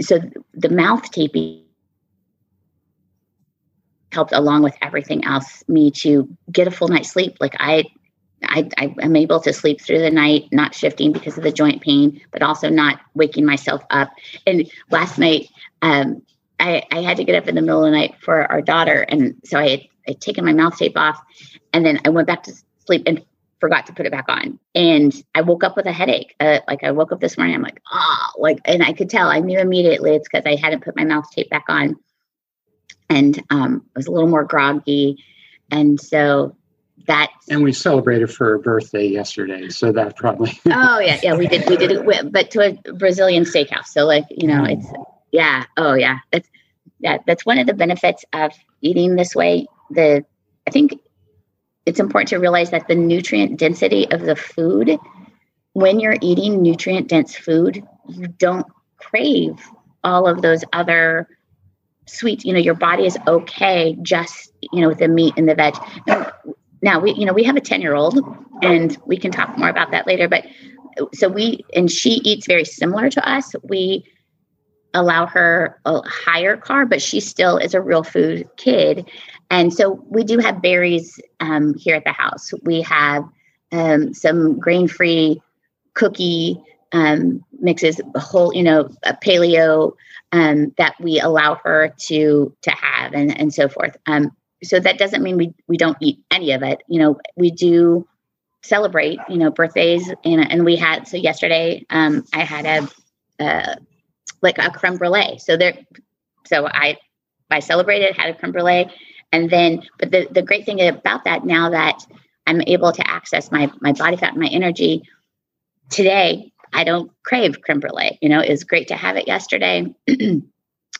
so the mouth taping helped along with everything else me to get a full night's sleep. Like I, I, I am able to sleep through the night, not shifting because of the joint pain, but also not waking myself up. And last night, um, I, I had to get up in the middle of the night for our daughter, and so I had, I'd taken my mouth tape off, and then I went back to sleep and forgot to put it back on. And I woke up with a headache. Uh, like I woke up this morning, I'm like, oh, like, and I could tell. I knew immediately it's because I hadn't put my mouth tape back on, and um, I was a little more groggy, and so that. And we celebrated for her birthday yesterday, so that probably. oh yeah, yeah, we did. We did it, but to a Brazilian steakhouse. So like you know, it's yeah. Oh yeah, that's that. That's one of the benefits of eating this way. The I think it's important to realize that the nutrient density of the food, when you're eating nutrient dense food, you don't crave all of those other sweets. You know, your body is okay just, you know, with the meat and the veg. Now, we, you know, we have a 10 year old and we can talk more about that later, but so we, and she eats very similar to us. We, allow her a higher carb, but she still is a real food kid. And so we do have berries um, here at the house. We have um, some grain free cookie um, mixes, whole, you know, a paleo um, that we allow her to to have, and and so forth. Um, so that doesn't mean we we don't eat any of it. You know, we do celebrate, you know, birthdays, and and we had so yesterday um, I had a, a like a creme brulee. So there, so I I celebrated, had a creme brulee, and then, but the, the great thing about that now that I'm able to access my, my body fat and my energy today, I don't crave creme brulee. You know, it was great to have it yesterday. you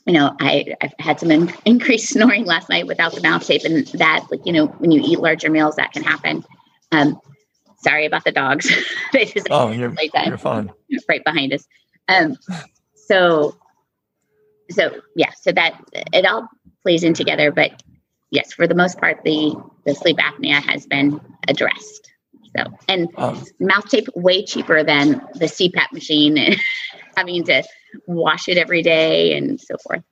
know, I, I've had some in, increased snoring last night without the mouth tape, and that, like, you know, when you eat larger meals, that can happen. Um, sorry about the dogs. they just oh, you're, you're fine. Right behind us. Um, so, so yeah, so that it all plays in together. But yes, for the most part, the the sleep apnea has been addressed. So, and um, mouth tape way cheaper than the CPAP machine, and having to wash it every day and so forth.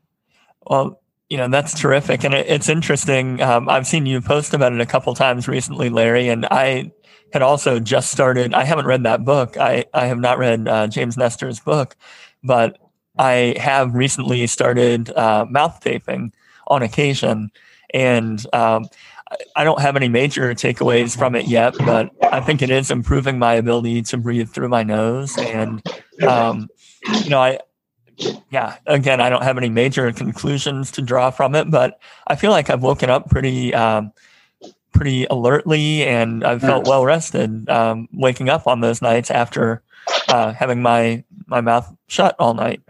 Well, you know that's terrific, and it, it's interesting. Um, I've seen you post about it a couple times recently, Larry, and I had also just started. I haven't read that book. I I have not read uh, James Nestor's book, but I have recently started uh, mouth taping on occasion, and um, I don't have any major takeaways from it yet, but I think it is improving my ability to breathe through my nose. And, um, you know, I, yeah, again, I don't have any major conclusions to draw from it, but I feel like I've woken up pretty, um, pretty alertly and I've felt well rested um, waking up on those nights after uh, having my, my mouth shut all night.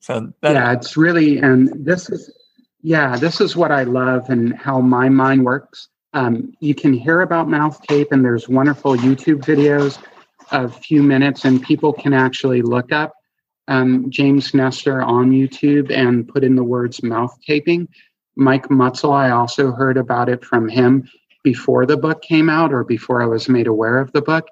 So that, yeah, it's really, and this is, yeah, this is what I love and how my mind works. Um, you can hear about mouth tape, and there's wonderful YouTube videos of few minutes, and people can actually look up um, James Nestor on YouTube and put in the words mouth taping. Mike Mutzel, I also heard about it from him before the book came out or before I was made aware of the book.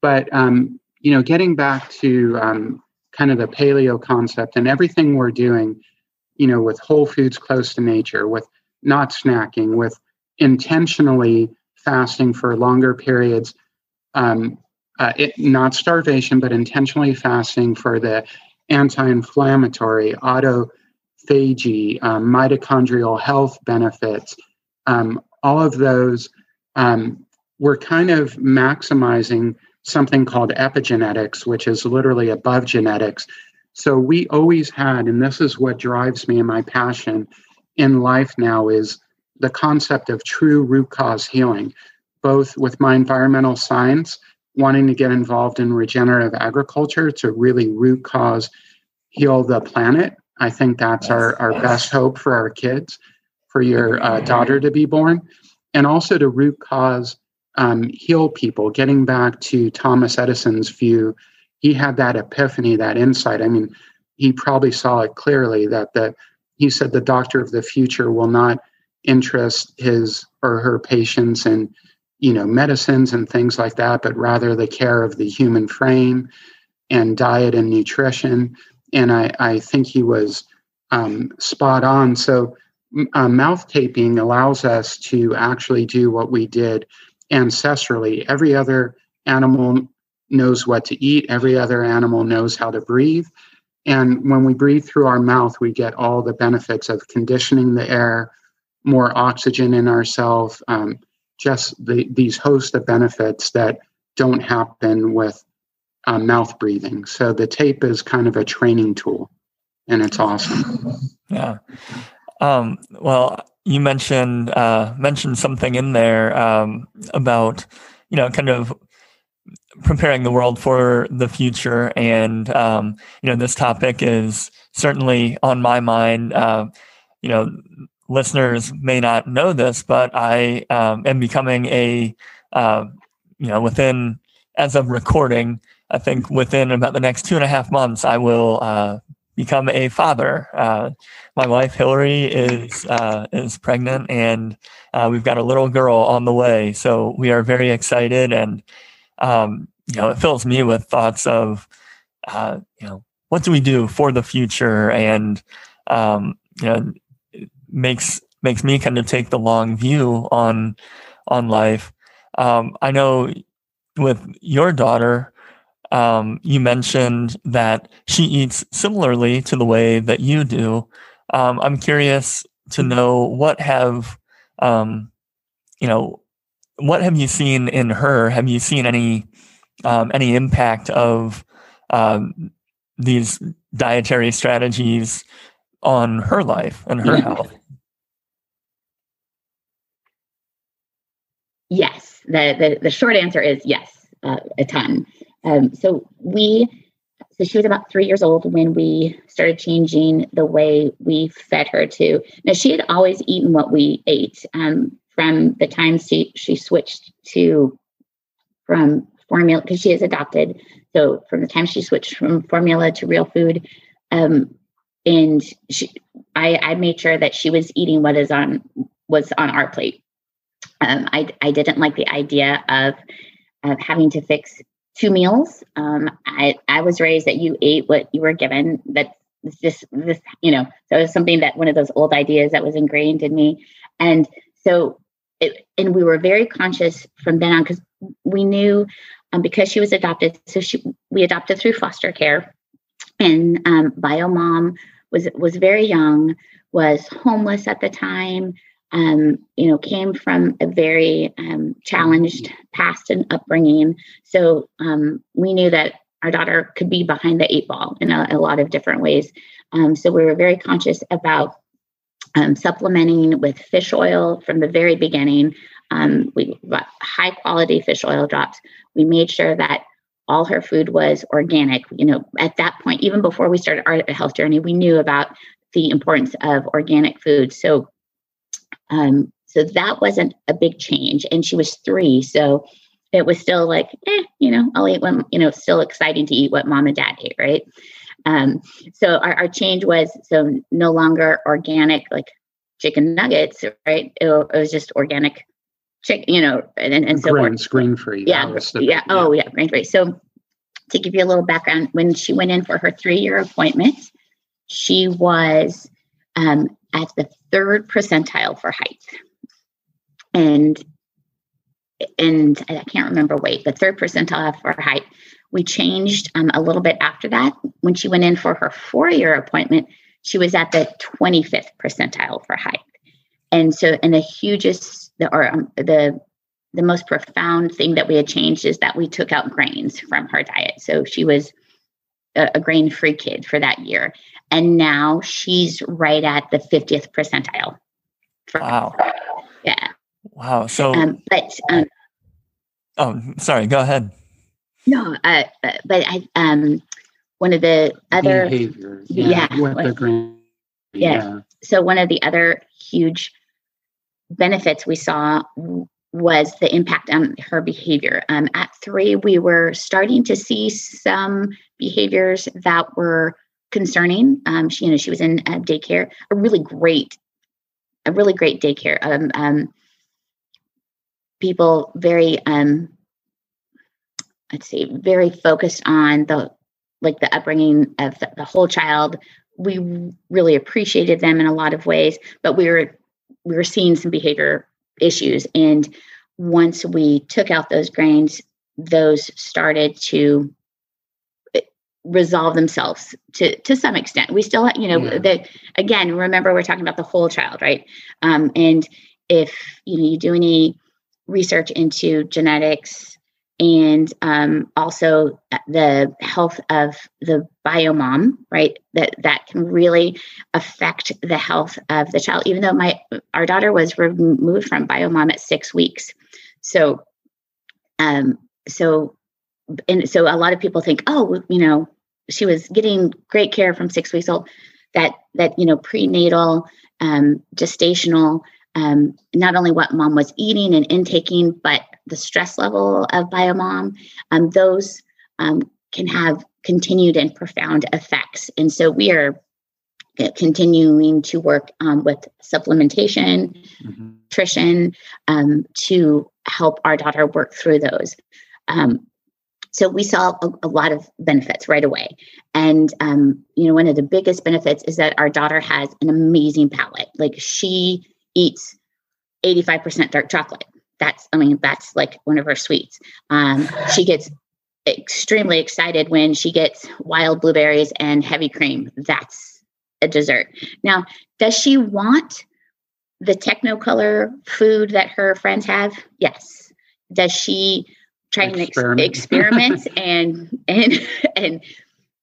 But, um, you know, getting back to um, kind of the paleo concept and everything we're doing you know, with whole foods close to nature, with not snacking, with intentionally fasting for longer periods, um, uh, it, not starvation, but intentionally fasting for the anti-inflammatory, autophagy, um, mitochondrial health benefits, um, all of those, um, we're kind of maximizing something called epigenetics, which is literally above genetics, so we always had, and this is what drives me and my passion in life now is the concept of true root cause healing, both with my environmental science, wanting to get involved in regenerative agriculture to really root cause heal the planet. I think that's our, our best hope for our kids, for your uh, daughter to be born, and also to root cause um, heal people, getting back to Thomas Edison's view he had that epiphany, that insight. I mean, he probably saw it clearly that the he said the doctor of the future will not interest his or her patients in you know medicines and things like that but rather the care of the human frame and diet and nutrition. And i, I think he was um, spot on. So uh, mouth taping allows us to actually do what we did ancestrally. Every other animal knows what to eat every other animal knows how to breathe and when we breathe through our mouth we get all the benefits of conditioning the air more oxygen in ourselves, um, just the, these host of benefits that don't happen with uh, mouth breathing. So the tape is kind of a training tool, and it's awesome. Yeah. Um, well, you mentioned uh, mentioned something in there um, about you know kind of preparing the world for the future, and um, you know this topic is certainly on my mind. Uh, you know listeners may not know this, but I um, am becoming a, uh, you know, within, as of recording, I think within about the next two and a half months, I will uh, become a father. Uh, my wife Hillary is uh, is pregnant, and uh, we've got a little girl on the way. So we are very excited, and um, you know, it fills me with thoughts of, uh, you know, what do we do for the future, and um, you know, makes makes me kind of take the long view on on life. Um, I know with your daughter, um, you mentioned that she eats similarly to the way that you do. Um, I'm curious to know what have um, you know what have you seen in her? Have you seen any um, any impact of um, these dietary strategies on her life and her health? Yes, the, the, the short answer is yes, uh, a ton. Um, so we, so she was about three years old when we started changing the way we fed her to. Now she had always eaten what we ate um, from the time she she switched to from formula because she is adopted. So from the time she switched from formula to real food, um, and she, I, I made sure that she was eating what is on was on our plate. Um, I, I didn't like the idea of, of having to fix two meals. Um, I, I was raised that you ate what you were given. That this this you know so it was something that one of those old ideas that was ingrained in me, and so it, and we were very conscious from then on because we knew um, because she was adopted. So she we adopted through foster care, and um, bio mom was was very young, was homeless at the time um, you know, came from a very um, challenged past and upbringing. So um, we knew that our daughter could be behind the eight ball in a, a lot of different ways. Um, so we were very conscious about um, supplementing with fish oil from the very beginning. Um, we got high quality fish oil drops. We made sure that all her food was organic. You know, at that point, even before we started our health journey, we knew about the importance of organic food. So um, so that wasn't a big change. And she was three. So it was still like, eh, you know, I'll eat what, you know, still exciting to eat what mom and dad ate, right? Um, so our, our change was so no longer organic, like chicken nuggets, right? It, it was just organic chicken, you know, and, and so grain, screen free. Yeah. The, yeah. Oh, yeah. Grain free. So to give you a little background, when she went in for her three year appointment, she was um, at the third percentile for height. And and I can't remember weight, but third percentile for height. We changed um, a little bit after that. When she went in for her four year appointment, she was at the 25th percentile for height. And so, and the hugest, the, or um, the the most profound thing that we had changed is that we took out grains from her diet. So she was a, a grain free kid for that year. And now she's right at the 50th percentile. Wow. Yeah. Wow. So, um, but, um, oh, sorry, go ahead. No, uh, uh, but I, um, one of the other behavior, yeah, yeah with the grain, yeah. yeah. So one of the other huge benefits we saw was the impact on her behavior. Um, at three, we were starting to see some behaviors that were concerning. Um, she, you know, she was in uh, daycare, a really great a really great daycare. Um, um, people very um, let's see, very focused on the like the upbringing of the, the whole child. We really appreciated them in a lot of ways, but we were we were seeing some behavior issues. And once we took out those grains, those started to eh, resolve themselves to to some extent. We still, you know, yeah. that again. Remember, we're talking about the whole child, right? Um, and if you know you do any research into genetics and um, also the health of the biomom right that that can really affect the health of the child. Even though my our daughter was removed from biomom at six weeks. So um so and so a lot of people think oh you know she was getting great care from six weeks old. That that you know prenatal um gestational um, not only what mom was eating and intaking, but the stress level of biomom, um, those um, can have continued and profound effects. And so we are uh, continuing to work um, with supplementation, mm-hmm. nutrition um, to help our daughter work through those. Um, so we saw a, a, lot of benefits right away. And, um, you know, one of the biggest benefits is that our daughter has an amazing palate. Like she eats 85% dark chocolate. That's, I mean, that's like one of her sweets. Um, she gets extremely excited when she gets wild blueberries and heavy cream. That's a dessert. Now, does she want the technicolor food that her friends have? Yes. Does she try and experiment, experiment and and and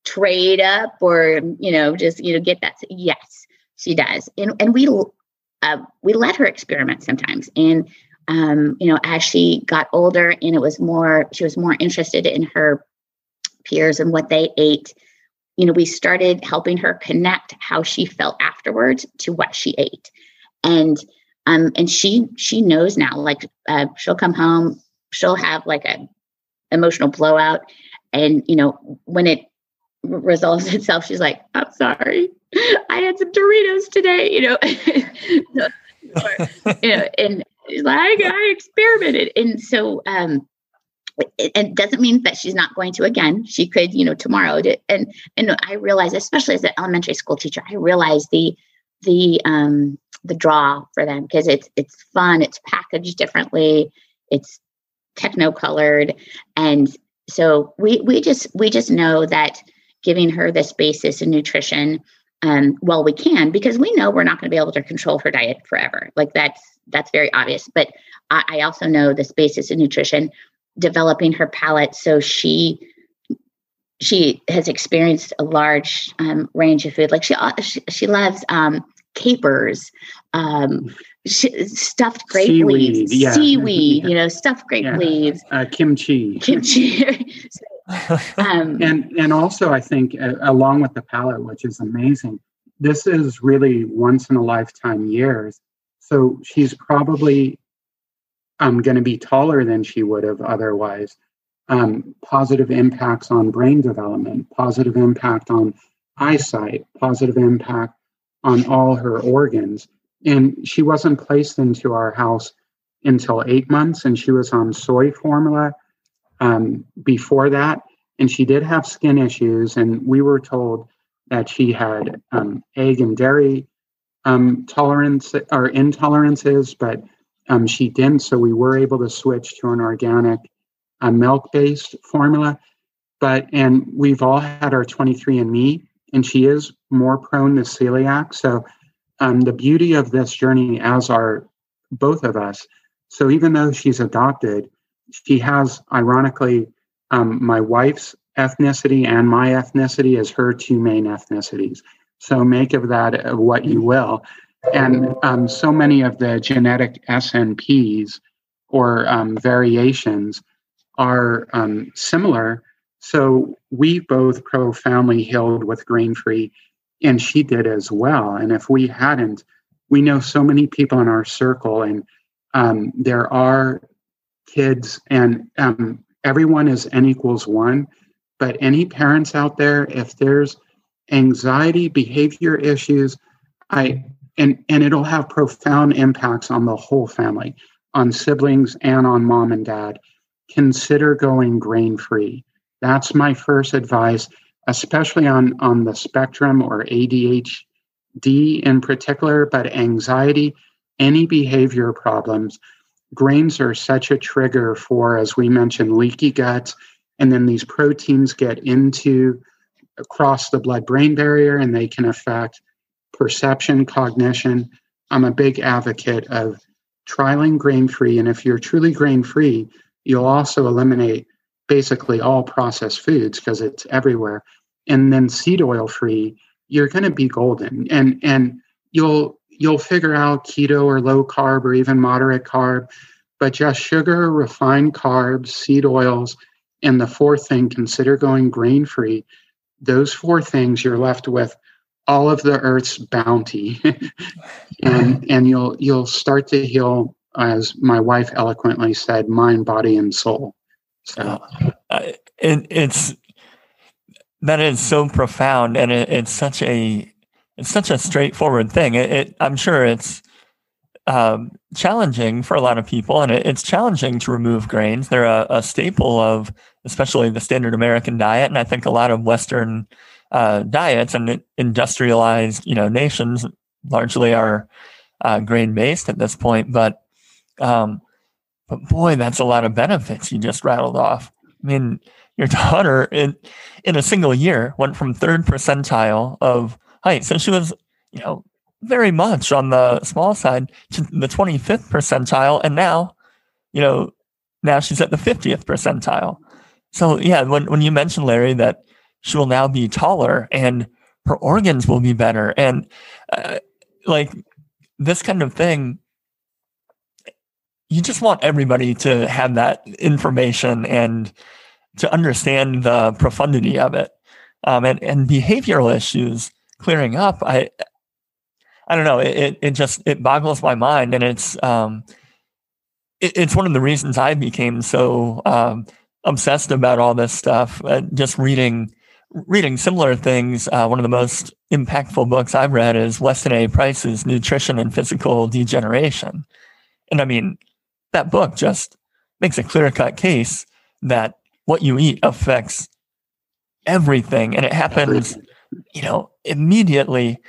trade up or you know just you know get that? Yes, she does. And and we uh, we let her experiment sometimes. And um, you know, as she got older and it was more, she was more interested in her peers and what they ate. You know, we started helping her connect how she felt afterwards to what she ate, and um, and she she knows now. Like uh, she'll come home, she'll have like a emotional blowout, and you know when it resolves itself, she's like, "I'm sorry, I had some Doritos today," you know, you know, and like I experimented, and so um, it, it, doesn't mean that she's not going to again. She could, you know, tomorrow. To, and and I realize, especially as an elementary school teacher, I realize the the um the draw for them because it's it's fun, it's packaged differently, it's techno colored, and so we we just we just know that giving her this basis in nutrition um, well we can because we know we're not going to be able to control her diet forever like that's that's very obvious but I, I also know this basis in nutrition developing her palate so she she has experienced a large um, range of food like she uh, she, she loves um, capers um, stuffed grape seaweed, leaves yeah. seaweed yeah. you know stuffed grape yeah. leaves uh, kimchi kimchi um, and and also, I think uh, along with the palate, which is amazing, this is really once in a lifetime years. So she's probably um, going to be taller than she would have otherwise. Um, positive impacts on brain development, positive impact on eyesight, positive impact on all her organs. And she wasn't placed into our house until eight months, and she was on soy formula um, before that, and she did have skin issues, and we were told that she had um, egg and dairy um, tolerance or intolerances, but um, she didn't. So we were able to switch to an organic uh, milk-based formula. But and we've all had our 23andMe, and she is more prone to celiac. So um, the beauty of this journey, as are both of us. So even though she's adopted, she has, ironically, um, my wife's ethnicity and my ethnicity as her two main ethnicities. So make of that what you will. And um, so many of the genetic SNPs or um, variations are um, similar. So we both profoundly healed with grain free, and she did as well. And if we hadn't, we know so many people in our circle, and um, there are kids, and um, everyone is n equals one. But any parents out there, if there's anxiety, behavior issues, I and and it'll have profound impacts on the whole family on siblings and on mom and dad consider going grain free that's my first advice especially on on the spectrum or adhd in particular but anxiety any behavior problems grains are such a trigger for as we mentioned leaky gut and then these proteins get into across the blood brain barrier and they can affect perception, cognition. I'm a big advocate of trialing grain free. And if you're truly grain free, you'll also eliminate basically all processed foods because it's everywhere. And then seed oil free, you're going to be golden. And and you'll you'll figure out keto or low carb or even moderate carb, but just sugar, refined carbs, seed oils, and the fourth thing, consider going grain free. Those four things you're left with all of the earth's bounty. And and you'll you'll start to heal as my wife eloquently said mind body and soul. So. Uh, it, it's that is so profound and it, it's such a it's such a straightforward thing it, it i'm sure it's um, challenging for a lot of people and it's challenging to remove grains they're a, a staple of especially the standard american diet and i think a lot of western uh, diets and industrialized, you know, nations largely are uh, grain based at this point. But, um, but boy, that's a lot of benefits you just rattled off. I mean, your daughter in in a single year went from third percentile of height, so she was, you know, very much on the small side to the 25th percentile, and now, you know, now she's at the 50th percentile. So yeah, when when you mentioned Larry that she will now be taller and her organs will be better and uh, like this kind of thing you just want everybody to have that information and to understand the profundity of it um, and, and behavioral issues clearing up i i don't know it, it just it boggles my mind and it's um it, it's one of the reasons i became so um obsessed about all this stuff uh, just reading reading similar things, uh, one of the most impactful books I've read is Weston A. Price's Nutrition and Physical Degeneration. And I mean, that book just makes a clear cut case that what you eat affects everything and it happens, you know, immediately.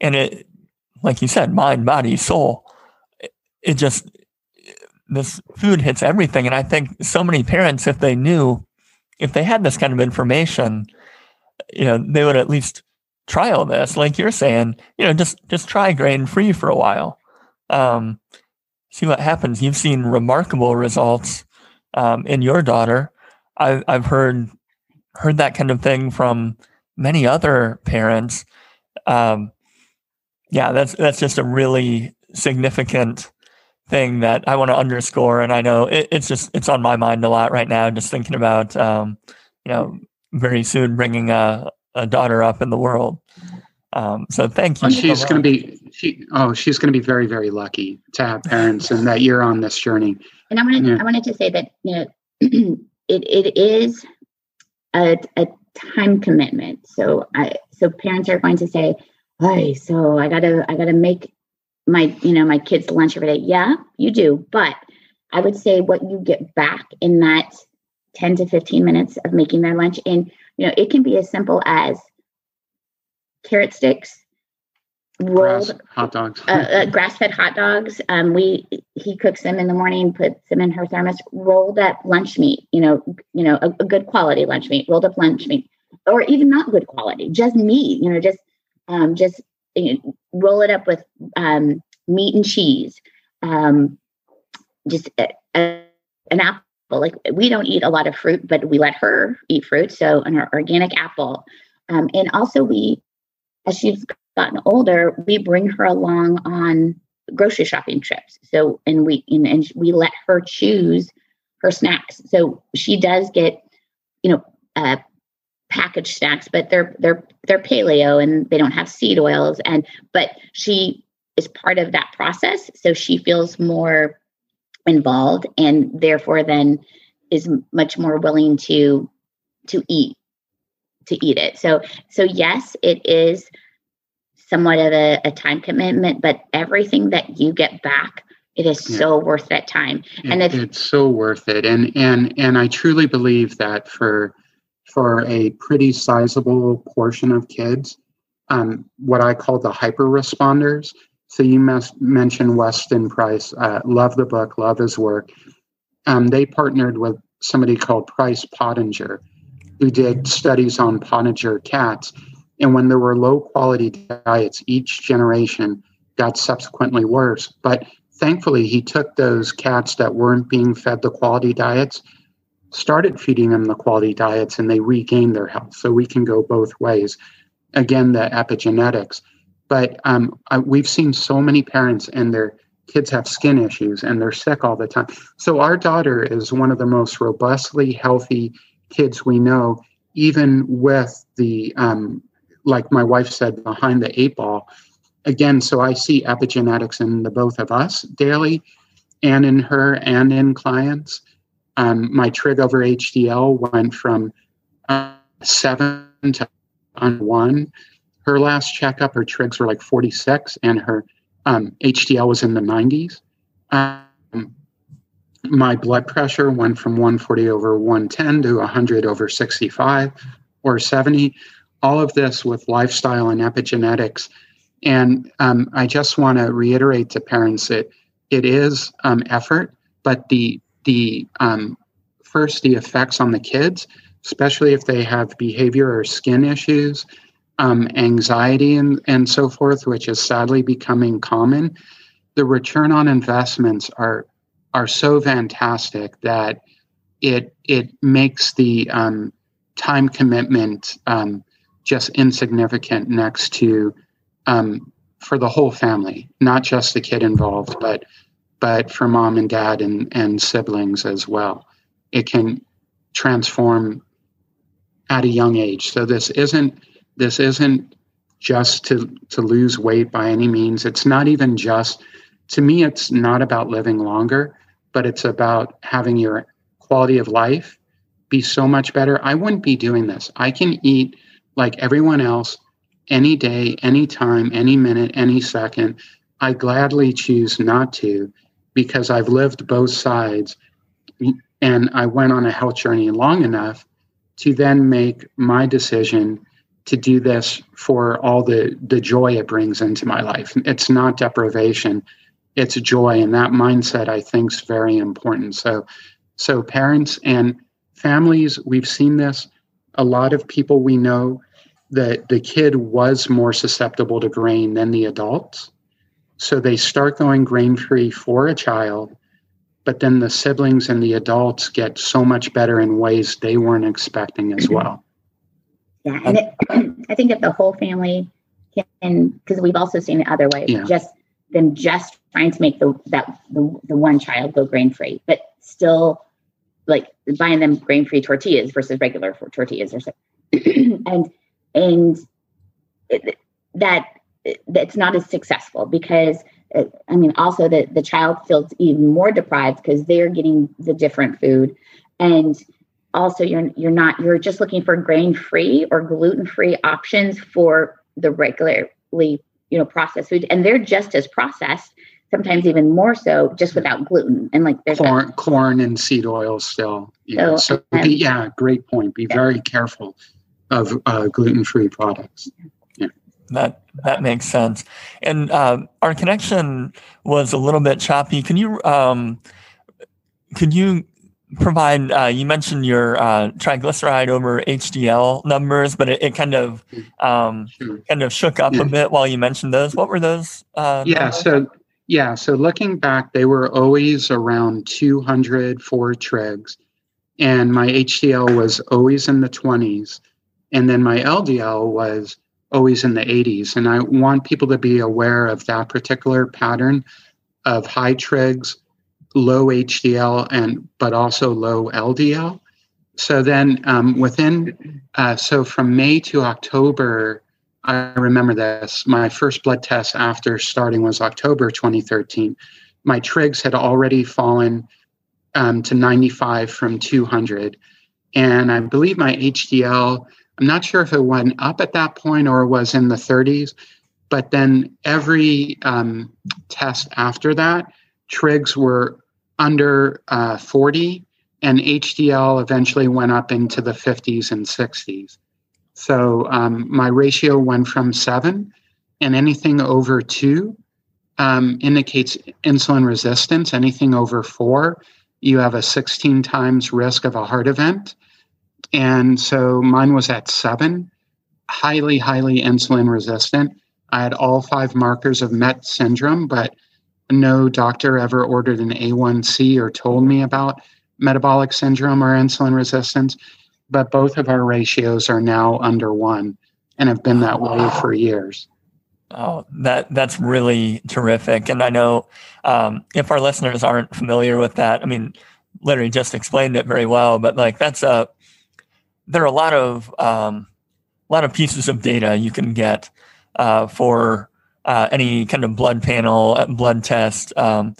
And it, like you said, mind, body, soul, it, it just, this food hits everything. And I think so many parents, if they knew, if they had this kind of information, you know, they would at least trial this, like you're saying, you know, just just try grain free for a while. Um, see what happens. You've seen remarkable results um, in your daughter. I've, I've heard heard that kind of thing from many other parents. Um, yeah, that's that's just a really significant thing that I want to underscore. And I know it, it's just it's on my mind a lot right now, just thinking about um, you know very soon bringing a, a daughter up in the world. Um, so thank you. she's going to be she. Oh, she's going to be very very lucky to have parents and that you're on this journey. And I wanted yeah. I wanted to say that you know it it is a, a time commitment. So I so parents are going to say, "Hey, so I gotta I gotta make my you know my kids lunch every day." Yeah, you do, but I would say what you get back in that 10 to 15 minutes of making their lunch. And, you know, it can be as simple as carrot sticks, rolled grass, hot dogs, uh, uh, grass-fed hot dogs. Um, we he cooks them in the morning, puts them in her thermos, rolled up lunch meat. You know, you know, a, a good quality lunch meat, rolled up lunch meat, or even not good quality, just meat. You know, just um, just you know, roll it up with um, meat and cheese. Um, just a, a, an apple like we don't eat a lot of fruit, but we let her eat fruit. So an organic apple. Um, and also we, as she's gotten older, we bring her along on grocery shopping trips. So, and we, and, we let her choose her snacks. So she does get, you know, uh, packaged snacks, but they're, they're, they're paleo and they don't have seed oils. And, but she is part of that process. So she feels more involved and therefore then is much more willing to to eat to eat it so so yes it is somewhat of a, a time commitment, but everything that you get back, it is Yeah. so worth that time. And It- it's so worth it and and and i truly believe that for for a pretty sizable portion of kids um, what i call the hyper responders so you must mention weston price uh, love the book love his work um, they partnered with somebody called price Pottenger who did studies on Pottenger cats and when there were low quality diets each generation got subsequently worse. But thankfully he took those cats that weren't being fed the quality diets started feeding them the quality diets and they regained their health. So we can go both ways. Again the epigenetics. But um, I, we've seen so many parents and their kids have skin issues and they're sick all the time. So our daughter is one of the most robustly healthy kids we know even with the um, like my wife said behind the eight ball again, so I see epigenetics in the both of us daily and in her and in clients. Um, my trig over HDL went from uh, seven to on one. Her last checkup, her trigs were like 46 and her um, HDL was in the 90s. Um, my blood pressure went from 140 over 110 to 100 over 65 or 70. All of this with lifestyle and epigenetics and um, I just want to reiterate to parents that it is um, effort, but the the um, first the effects on the kids, especially if they have behavior or skin issues, um, anxiety and and so forth, which is sadly becoming common. The return on investments are are so fantastic that it it makes the um, time commitment um, just insignificant next to um, for the whole family, not just the kid involved, but but for mom and dad and, and siblings as well. It can transform at a young age. So this isn't this isn't just to to lose weight by any means. It's not even just to me it's not about living longer, but it's about having your quality of life be so much better. I wouldn't be doing this. I can eat like everyone else any day, any time, any minute, any second. I gladly choose not to because I've lived both sides and I went on a health journey long enough to then make my decision to do this for all the, the joy it brings into my life. It's not deprivation, it's joy. And that mindset I think is very important. So so parents and families, we've seen this. A lot of people we know that the kid was more susceptible to grain than the adults. So they start going grain free for a child, but then the siblings and the adults get so much better in ways they weren't expecting as well. Yeah, and it, I think if the whole family can, because we've also seen it other way, Yeah. just them just trying to make the that the, the one child go grain free, but still like buying them grain free tortillas versus regular tortillas or so, and and it, that that's not as successful because uh, I mean also the the child feels even more deprived because they're getting the different food and also you're you're not you're just looking for grain free or gluten free options for the regularly you know processed food and they're just as processed sometimes even more so just without gluten and like there's Corn, corn and seed oil still. Yeah. So, So, um, be, yeah, great point. Be yeah. very careful of uh, gluten-free products. That that makes sense. And uh, our connection was a little bit choppy. Can you um, could you provide? Uh, you mentioned your uh, triglyceride over HDL numbers, but it, it kind of um, Sure. kind of shook up Yeah. a bit while you mentioned those. What were those? Uh, Yeah. numbers? So yeah. So looking back, they were always around 200 for trigs, and my HDL was always in the 20s, and then my LDL was always in the 80s. And I want people to be aware of that particular pattern of high trigs, low HDL, and but also low LDL. So then um, within, uh, so from May to October, I remember this. My first blood test after starting was October 2013. My trigs had already fallen um, to 95 from 200. And I believe my HDL, I'm not sure if it went up at that point or was in the 30s, But then every um, test after that, trigs were under uh, 40, and HDL eventually went up into the 50s and 60s. So um, my ratio went from seven, and anything over two um, indicates insulin resistance. Anything over four, you have a 16 times risk of a heart event. And so mine was at seven, highly, highly insulin resistant. I had all five markers of MET syndrome, but no doctor ever ordered an A1C or told me about metabolic syndrome or insulin resistance. But both of our ratios are now under one and have been that way for years. Oh, that that's really terrific. And I know um, if our listeners aren't familiar with that, I mean, Larry just explained it very well. But like that's a there are a lot of um, a lot of pieces of data you can get uh, for uh, any kind of blood panel, uh, blood test. Um,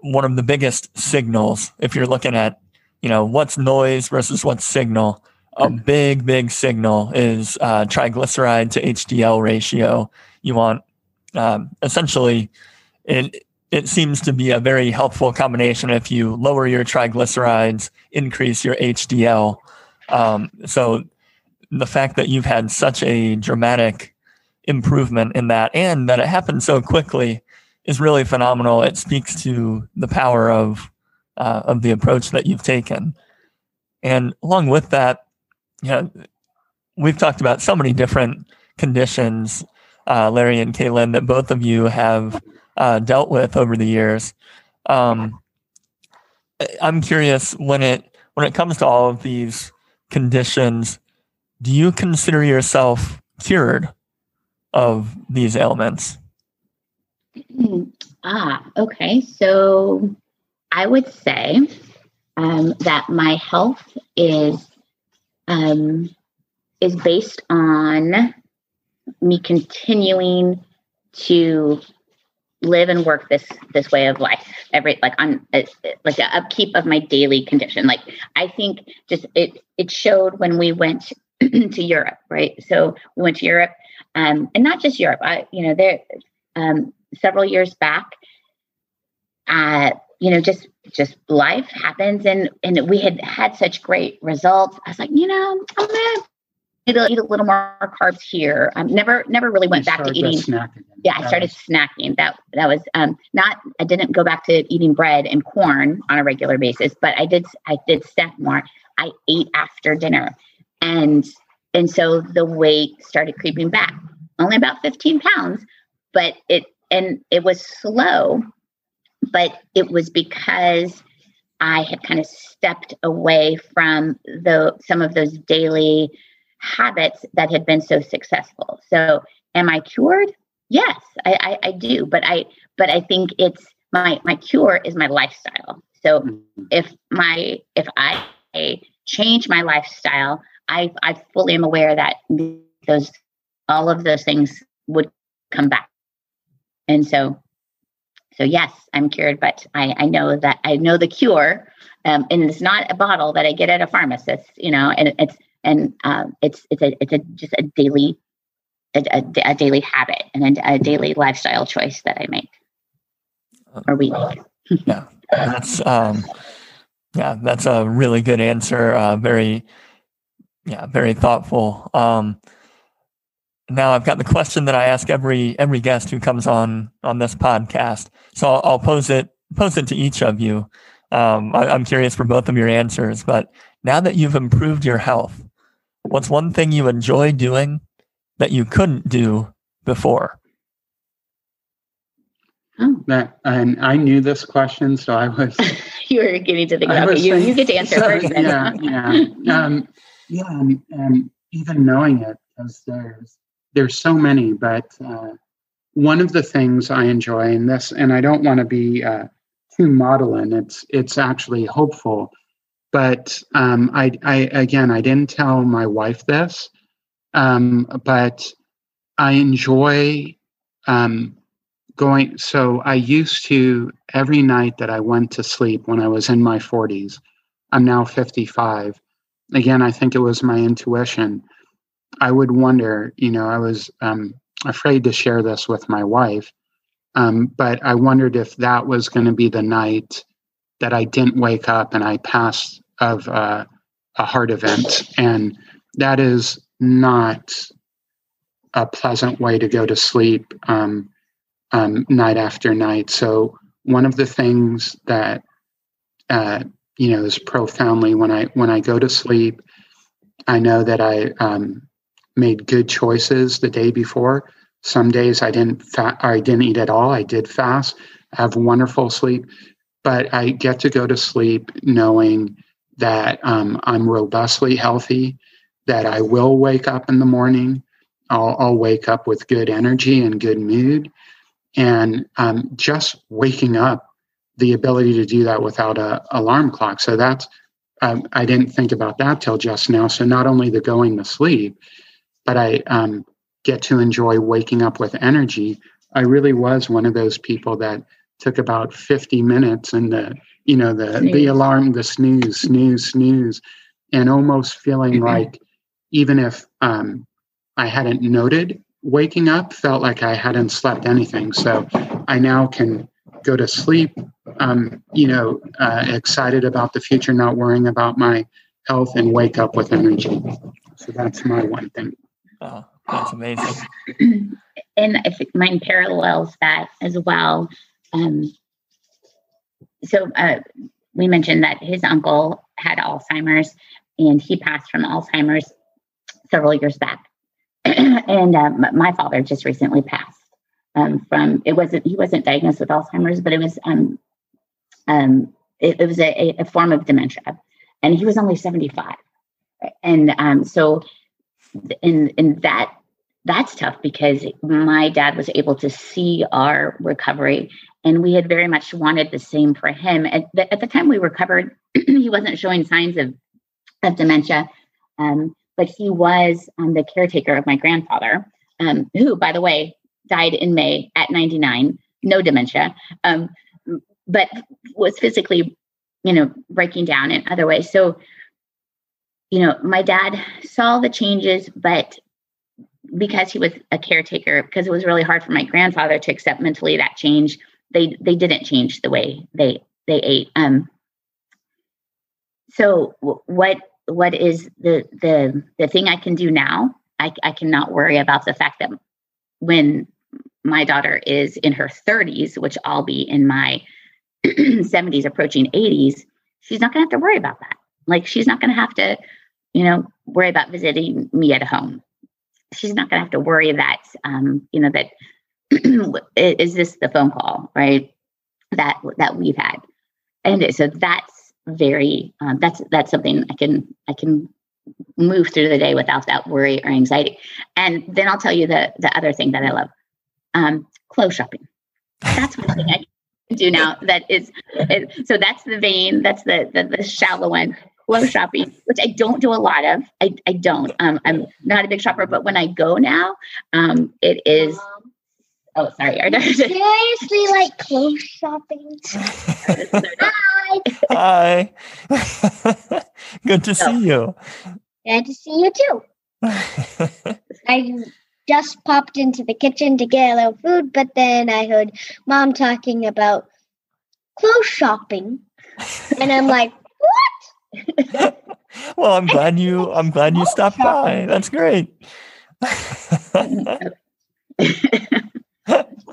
one of the biggest signals, if you're looking at, you know, what's noise versus what's signal, a big, big signal is uh, triglyceride to HDL ratio. You want um, essentially, it it seems to be a very helpful combination if you lower your triglycerides, increase your HDL. Um, so the fact that you've had such a dramatic improvement in that and that it happened so quickly is really phenomenal. It speaks to the power of uh, of the approach that you've taken. And along with that, you know, we've talked about so many different conditions, uh, Larry and Kaylin, that both of you have uh, dealt with over the years. Um, I'm curious when it when it comes to all of these conditions, do you consider yourself cured of these ailments? Ah, okay. So I would say um, that my health is um, is based on me continuing to live and work this this way of life. Every like on uh, like the upkeep of my daily condition. Like i think just it it showed when we went to europe right? So we went to europe um, and not just europe i you know there um, several years back uh, you know just just life happens and and we had had such great results. I was like you know i'm gonna eat a, eat a little more carbs here. I um, never never really went back to eating yeah i started snacking. That that was um not i didn't go back to eating bread and corn on a regular basis but i did i did snack more. I ate after dinner. And and so the weight started creeping back. Only about 15 pounds but it and it was slow but it was because I had kind of stepped away from the some of those daily habits that had been so successful. So am I cured? Yes, I, I, I do. But I but I think it's my my cure is my lifestyle. So mm-hmm. if my if I change my lifestyle, I I fully am aware that those all of those things would come back. And so so yes, I'm cured, but I, I know that I know the cure, um, and it's not a bottle that I get at a pharmacist, you know, and it's and um, it's it's a it's a just a daily a, a, a daily habit and a, a, daily lifestyle choice that I make or we make. yeah, that's um, yeah, that's a really good answer. Uh, very yeah, very thoughtful. Um, now I've got the question that I ask every every guest who comes on on this podcast. So I'll, I'll pose it pose it to each of you. Um, I, I'm curious for both of your answers. But now that you've improved your health, what's one thing you enjoy doing that you couldn't do before? Oh. That, and I knew this question, so I was. you were getting to think about it. You, you get to answer so, first. Yeah, yeah, um, yeah, and, and even knowing it, because there's there's so many, but uh, one of the things I enjoy in this, and I don't want to be uh, too maudlin. It's it's actually hopeful, but um, I, I again I didn't tell my wife this, um, but I enjoy um, going. So I used to every night that I went to sleep when I was in my 40s. I'm now 55. Again, I think it was my intuition I would wonder, you know, I was um, afraid to share this with my wife. Um, but I wondered if that was going to be the night that I didn't wake up and I passed of uh, a heart event. And that is not a pleasant way to go to sleep um, um, night after night. So one of the things that uh, you know is profoundly when I when I go to sleep, I know that I um, made good choices the day before. Some days I didn't fa- I didn't eat at all. I did fast, have wonderful sleep, but I get to go to sleep knowing that um, I'm robustly healthy, that I will wake up in the morning. I'll, I'll wake up with good energy and good mood. And um, just waking up, the ability to do that without a alarm clock. So that's, um, I didn't think about that till just now. So not only the going to sleep, but I um, get to enjoy waking up with energy. I really was one of those people that took about 50 minutes and the you know the snooze. the alarm the snooze snooze snooze and almost feeling mm-hmm. like even if um, i hadn't noted waking up felt like i hadn't slept anything so i now can go to sleep um, you know uh, excited about the future not worrying about my health and wake up with energy so that's my one thing oh, that's amazing. And i think mine parallels that as well um, so uh, we mentioned that his uncle had Alzheimer's and he passed from Alzheimer's several years back. and um, my father just recently passed um, from it wasn't he wasn't diagnosed with Alzheimer's, but it was um, um, it, it was a, a, form of dementia, and he was only seventy five, and um, so in in that that's tough because my dad was able to see our recovery and we had very much wanted the same for him. At the, at the time we recovered, he wasn't showing signs of, of dementia, um, but he was um, the caretaker of my grandfather, um, who, by the way, died in May at 99, no dementia, um, but was physically, you know, breaking down in other ways. So, you know, my dad saw the changes, but because he was a caretaker, because it was really hard for my grandfather to accept mentally that change, they they didn't change the way they they ate. Um, so what what is the the the thing I can do now? I, I cannot worry about the fact that when my daughter is in her 30s, which I'll be in my 70s, approaching 80s, she's not going to have to worry about that. Like she's not going to have to, you know, worry about visiting me at home. She's not going to have to worry that, um, you know, that is this the phone call right that that we've had. And so that's very um, that's that's something i can i can move through the day without that worry or anxiety. And then i'll tell you the the other thing that i love um clothes shopping. That's one thing i do now that is so that's the vein that's the, the the shallow one clothes shopping, which I don't do a lot of. I, I don't. Um, I'm not a big shopper, but when I go now, um, it is Oh, sorry. Are seriously like clothes shopping? Hi. Hi. Good to see you. Good to see you too. I just popped into the kitchen to get a little food, but then I heard mom talking about clothes shopping, and I'm like, what? Well, I'm glad you. I'm glad you stopped by. That's great.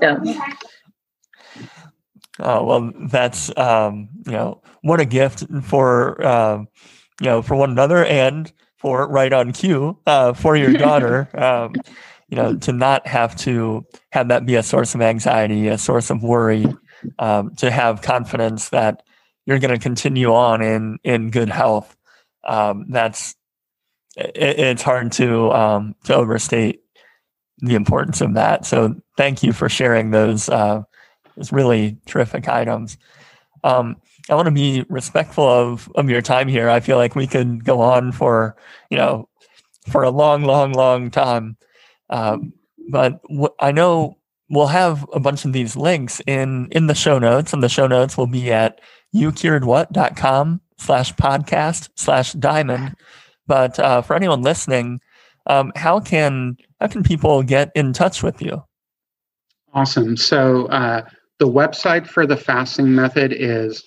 So. Oh well, that's um, you know what a gift for um, you know for one another and for right on cue uh, for your daughter. um, you know to not have to have that be a source of anxiety, a source of worry, um, to have confidence that you're going to continue on in in good health. Um, that's it, it's hard to um, to overstate the importance of that. So thank you for sharing those uh, those really terrific items. Um, I want to be respectful of of your time here. I feel like we could go on for you know for a long, long, long time. Um, but I know we'll have a bunch of these links in in the show notes, and the show notes will be at youcuredwhat.com slash podcast slash diamond. But uh, for anyone listening, um, how can how can people get in touch with you? Awesome. So uh, the website for the fasting method is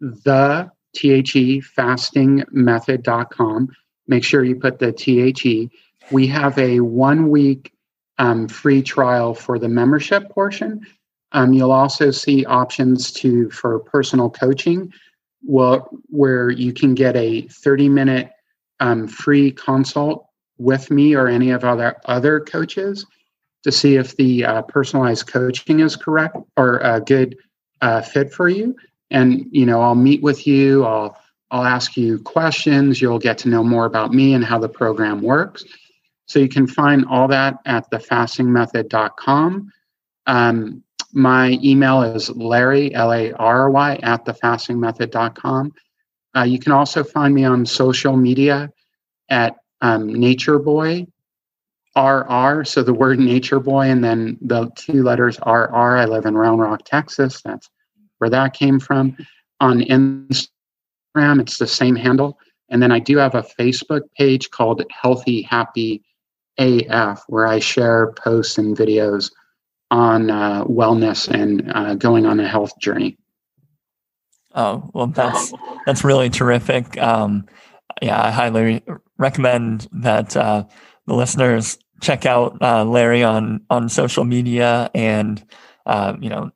the the fastingmethod.com. Make sure you put the the. We have a one week um, free trial for the membership portion. Um, you'll also see options to for personal coaching, well, where you can get a 30 minute um, free consult with me or any of other other coaches to see if the uh, personalized coaching is correct or a good uh, fit for you. And you know, I'll meet with you. I'll I'll ask you questions. You'll get to know more about me and how the program works. So you can find all that at thefastingmethod.com. Um, my email is Larry, L A R Y, at thefastingmethod.com. Uh, you can also find me on social media at um, Nature Boy RR. So the word Nature Boy and then the two letters RR. I live in Round Rock, Texas. That's where that came from. On Instagram, it's the same handle. And then I do have a Facebook page called Healthy Happy AF, where I share posts and videos on uh, wellness and uh, going on a health journey. Oh well, that's that's really terrific. Um, yeah, I highly recommend that uh, the listeners check out uh, Larry on on social media, and uh, you know,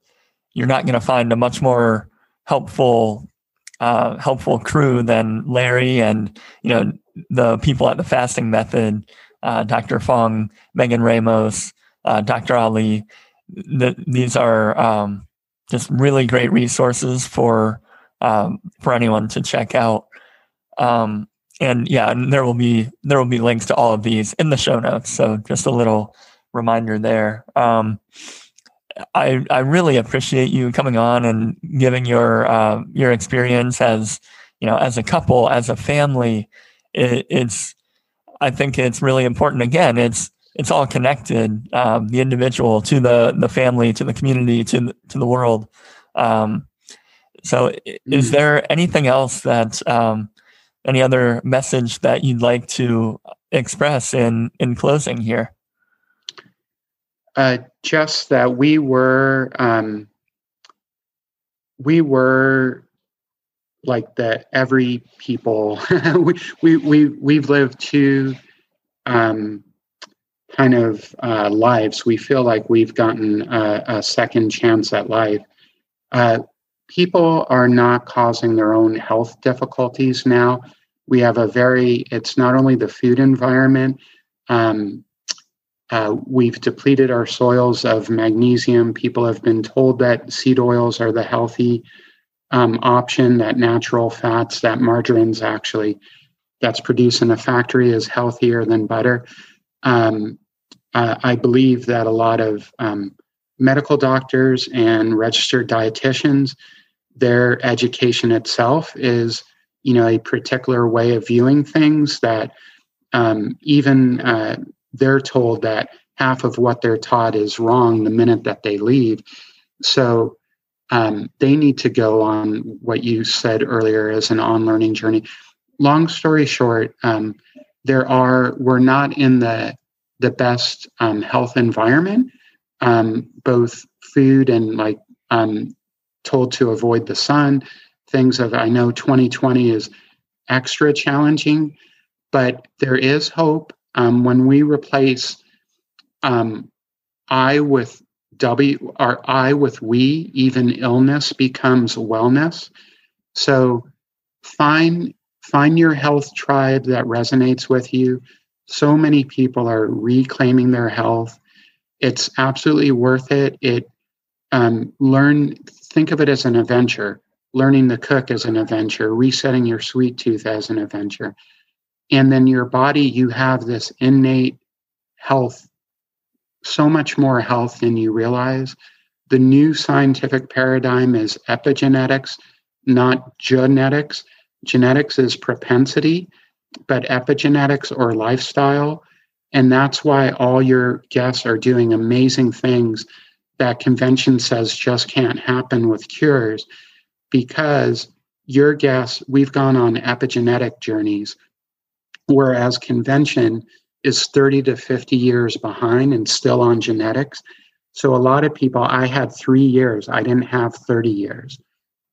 you're not going to find a much more helpful uh, helpful crew than Larry and you know the people at the Fasting Method uh, Dr. Fung, Megan Ramos, uh, Dr. Ali. The, these are um, just really great resources for um, for anyone to check out. Um, and yeah, and there will be there will be links to all of these in the show notes. So just a little reminder there. Um, I I really appreciate you coming on and giving your uh, your experience as you know as a couple as a family. It, it's I think it's really important. Again, it's it's all connected. Um, the individual to the the family to the community to the, to the world. Um, so, is mm-hmm. there anything else that um, any other message that you'd like to express in in closing here? Uh, just that we were um, we were like that every people we, we we we've lived two um, kind of uh, lives. We feel like we've gotten a, a second chance at life. Uh, people are not causing their own health difficulties now. We have a very it's not only the food environment um, uh, we've depleted our soils of magnesium. People have been told that seed oils are the healthy um, option that natural fats, that margarines actually that's produced in a factory is healthier than butter. Um, uh, I believe that a lot of um, medical doctors and registered dietitians, their education itself is, you know, a particular way of viewing things that um, even uh, they're told that half of what they're taught is wrong the minute that they leave. So um, they need to go on what you said earlier as an on learning journey. Long story short, um, there are we're not in the the best um, health environment, um, both food and like um, told to avoid the sun. Things of I know 2020 is extra challenging, but there is hope um, when we replace I with W or I with we, even illness becomes wellness. So find find your health tribe that resonates with you. So many people are reclaiming their health. It's absolutely worth it. It um, learn think of it as an adventure. Learning to cook as an adventure, resetting your sweet tooth as an adventure. And then your body, you have this innate health so much more health than you realize. The new scientific paradigm is epigenetics, not genetics. Genetics is propensity, but epigenetics or lifestyle. And that's why all your guests are doing amazing things that convention says just can't happen with cures because your guests, we've gone on epigenetic journeys, whereas convention is 30 to 50 years behind and still on genetics. So a lot of people, I had three years, I didn't have 30 years.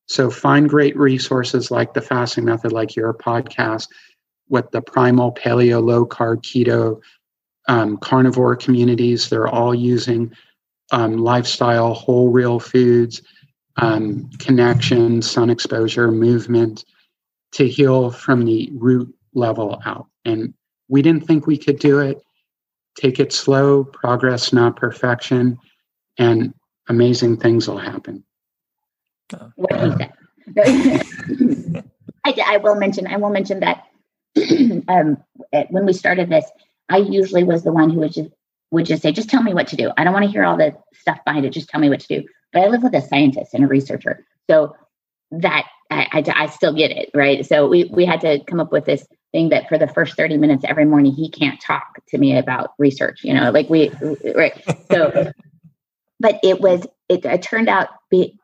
So find great resources like the fasting method, like your podcast, with the primal paleo, low carb, keto, um, carnivore communities. They're all using um, lifestyle, whole, real foods, um, connection, sun exposure, movement to heal from the root level out. And we didn't think we could do it. Take it slow, progress, not perfection, and amazing things will happen. What he said. I, I will mention. I will mention that um, when we started this, I usually was the one who would just would just say, "Just tell me what to do. I don't want to hear all the stuff behind it. Just tell me what to do." But I live with a scientist and a researcher, so that I, I, I still get it, right? So we we had to come up with this thing that for the first 30 minutes every morning he can't talk to me about research you know like we right so but it was it, it turned out be,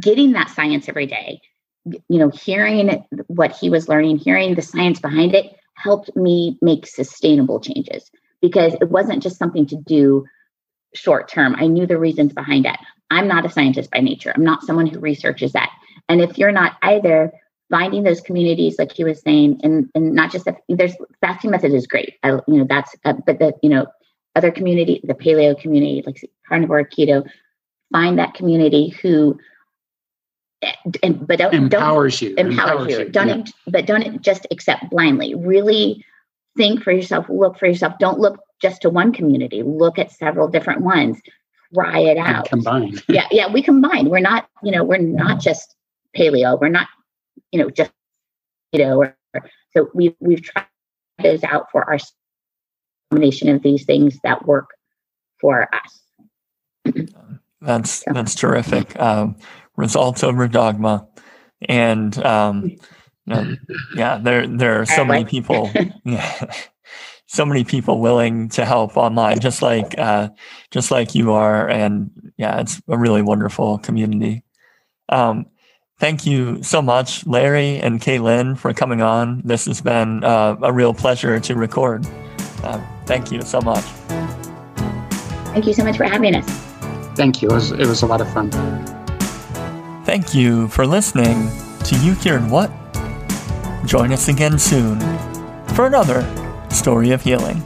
getting that science every day you know hearing what he was learning hearing the science behind it helped me make sustainable changes. Because it wasn't just something to do short term. I knew the reasons behind it i'm not a scientist by nature. I'm not someone who researches that. And if you're not either finding those communities like he was saying and and not just there's fasting method is great. I, you know that's uh, but the you know other community the paleo community like carnivore keto find that community who and but don't empowers don't, you empowers, empowers you, you. don't yeah. but don't just accept blindly. Really think for yourself look for yourself. Don't look just to one community. Look at several different ones. Try it out. and combine. Yeah yeah we combine. We're not you know we're not just paleo. We're not you know, just, you know, or, so we've, we've tried those out for our combination of these things that work for us. that's, that's terrific. Um, results over dogma. And, um, yeah, there, there are so many people, yeah, so many people willing to help online, just like, uh, just like you are. And yeah, it's a really wonderful community. Um, Thank you so much, Larry and Kaylin, for coming on. This has been uh, a real pleasure to record. Uh, thank you so much. Thank you so much for having us. Thank you. It was, it was a lot of fun. Thank you for listening to You Cured What? Join us again soon for another story of healing.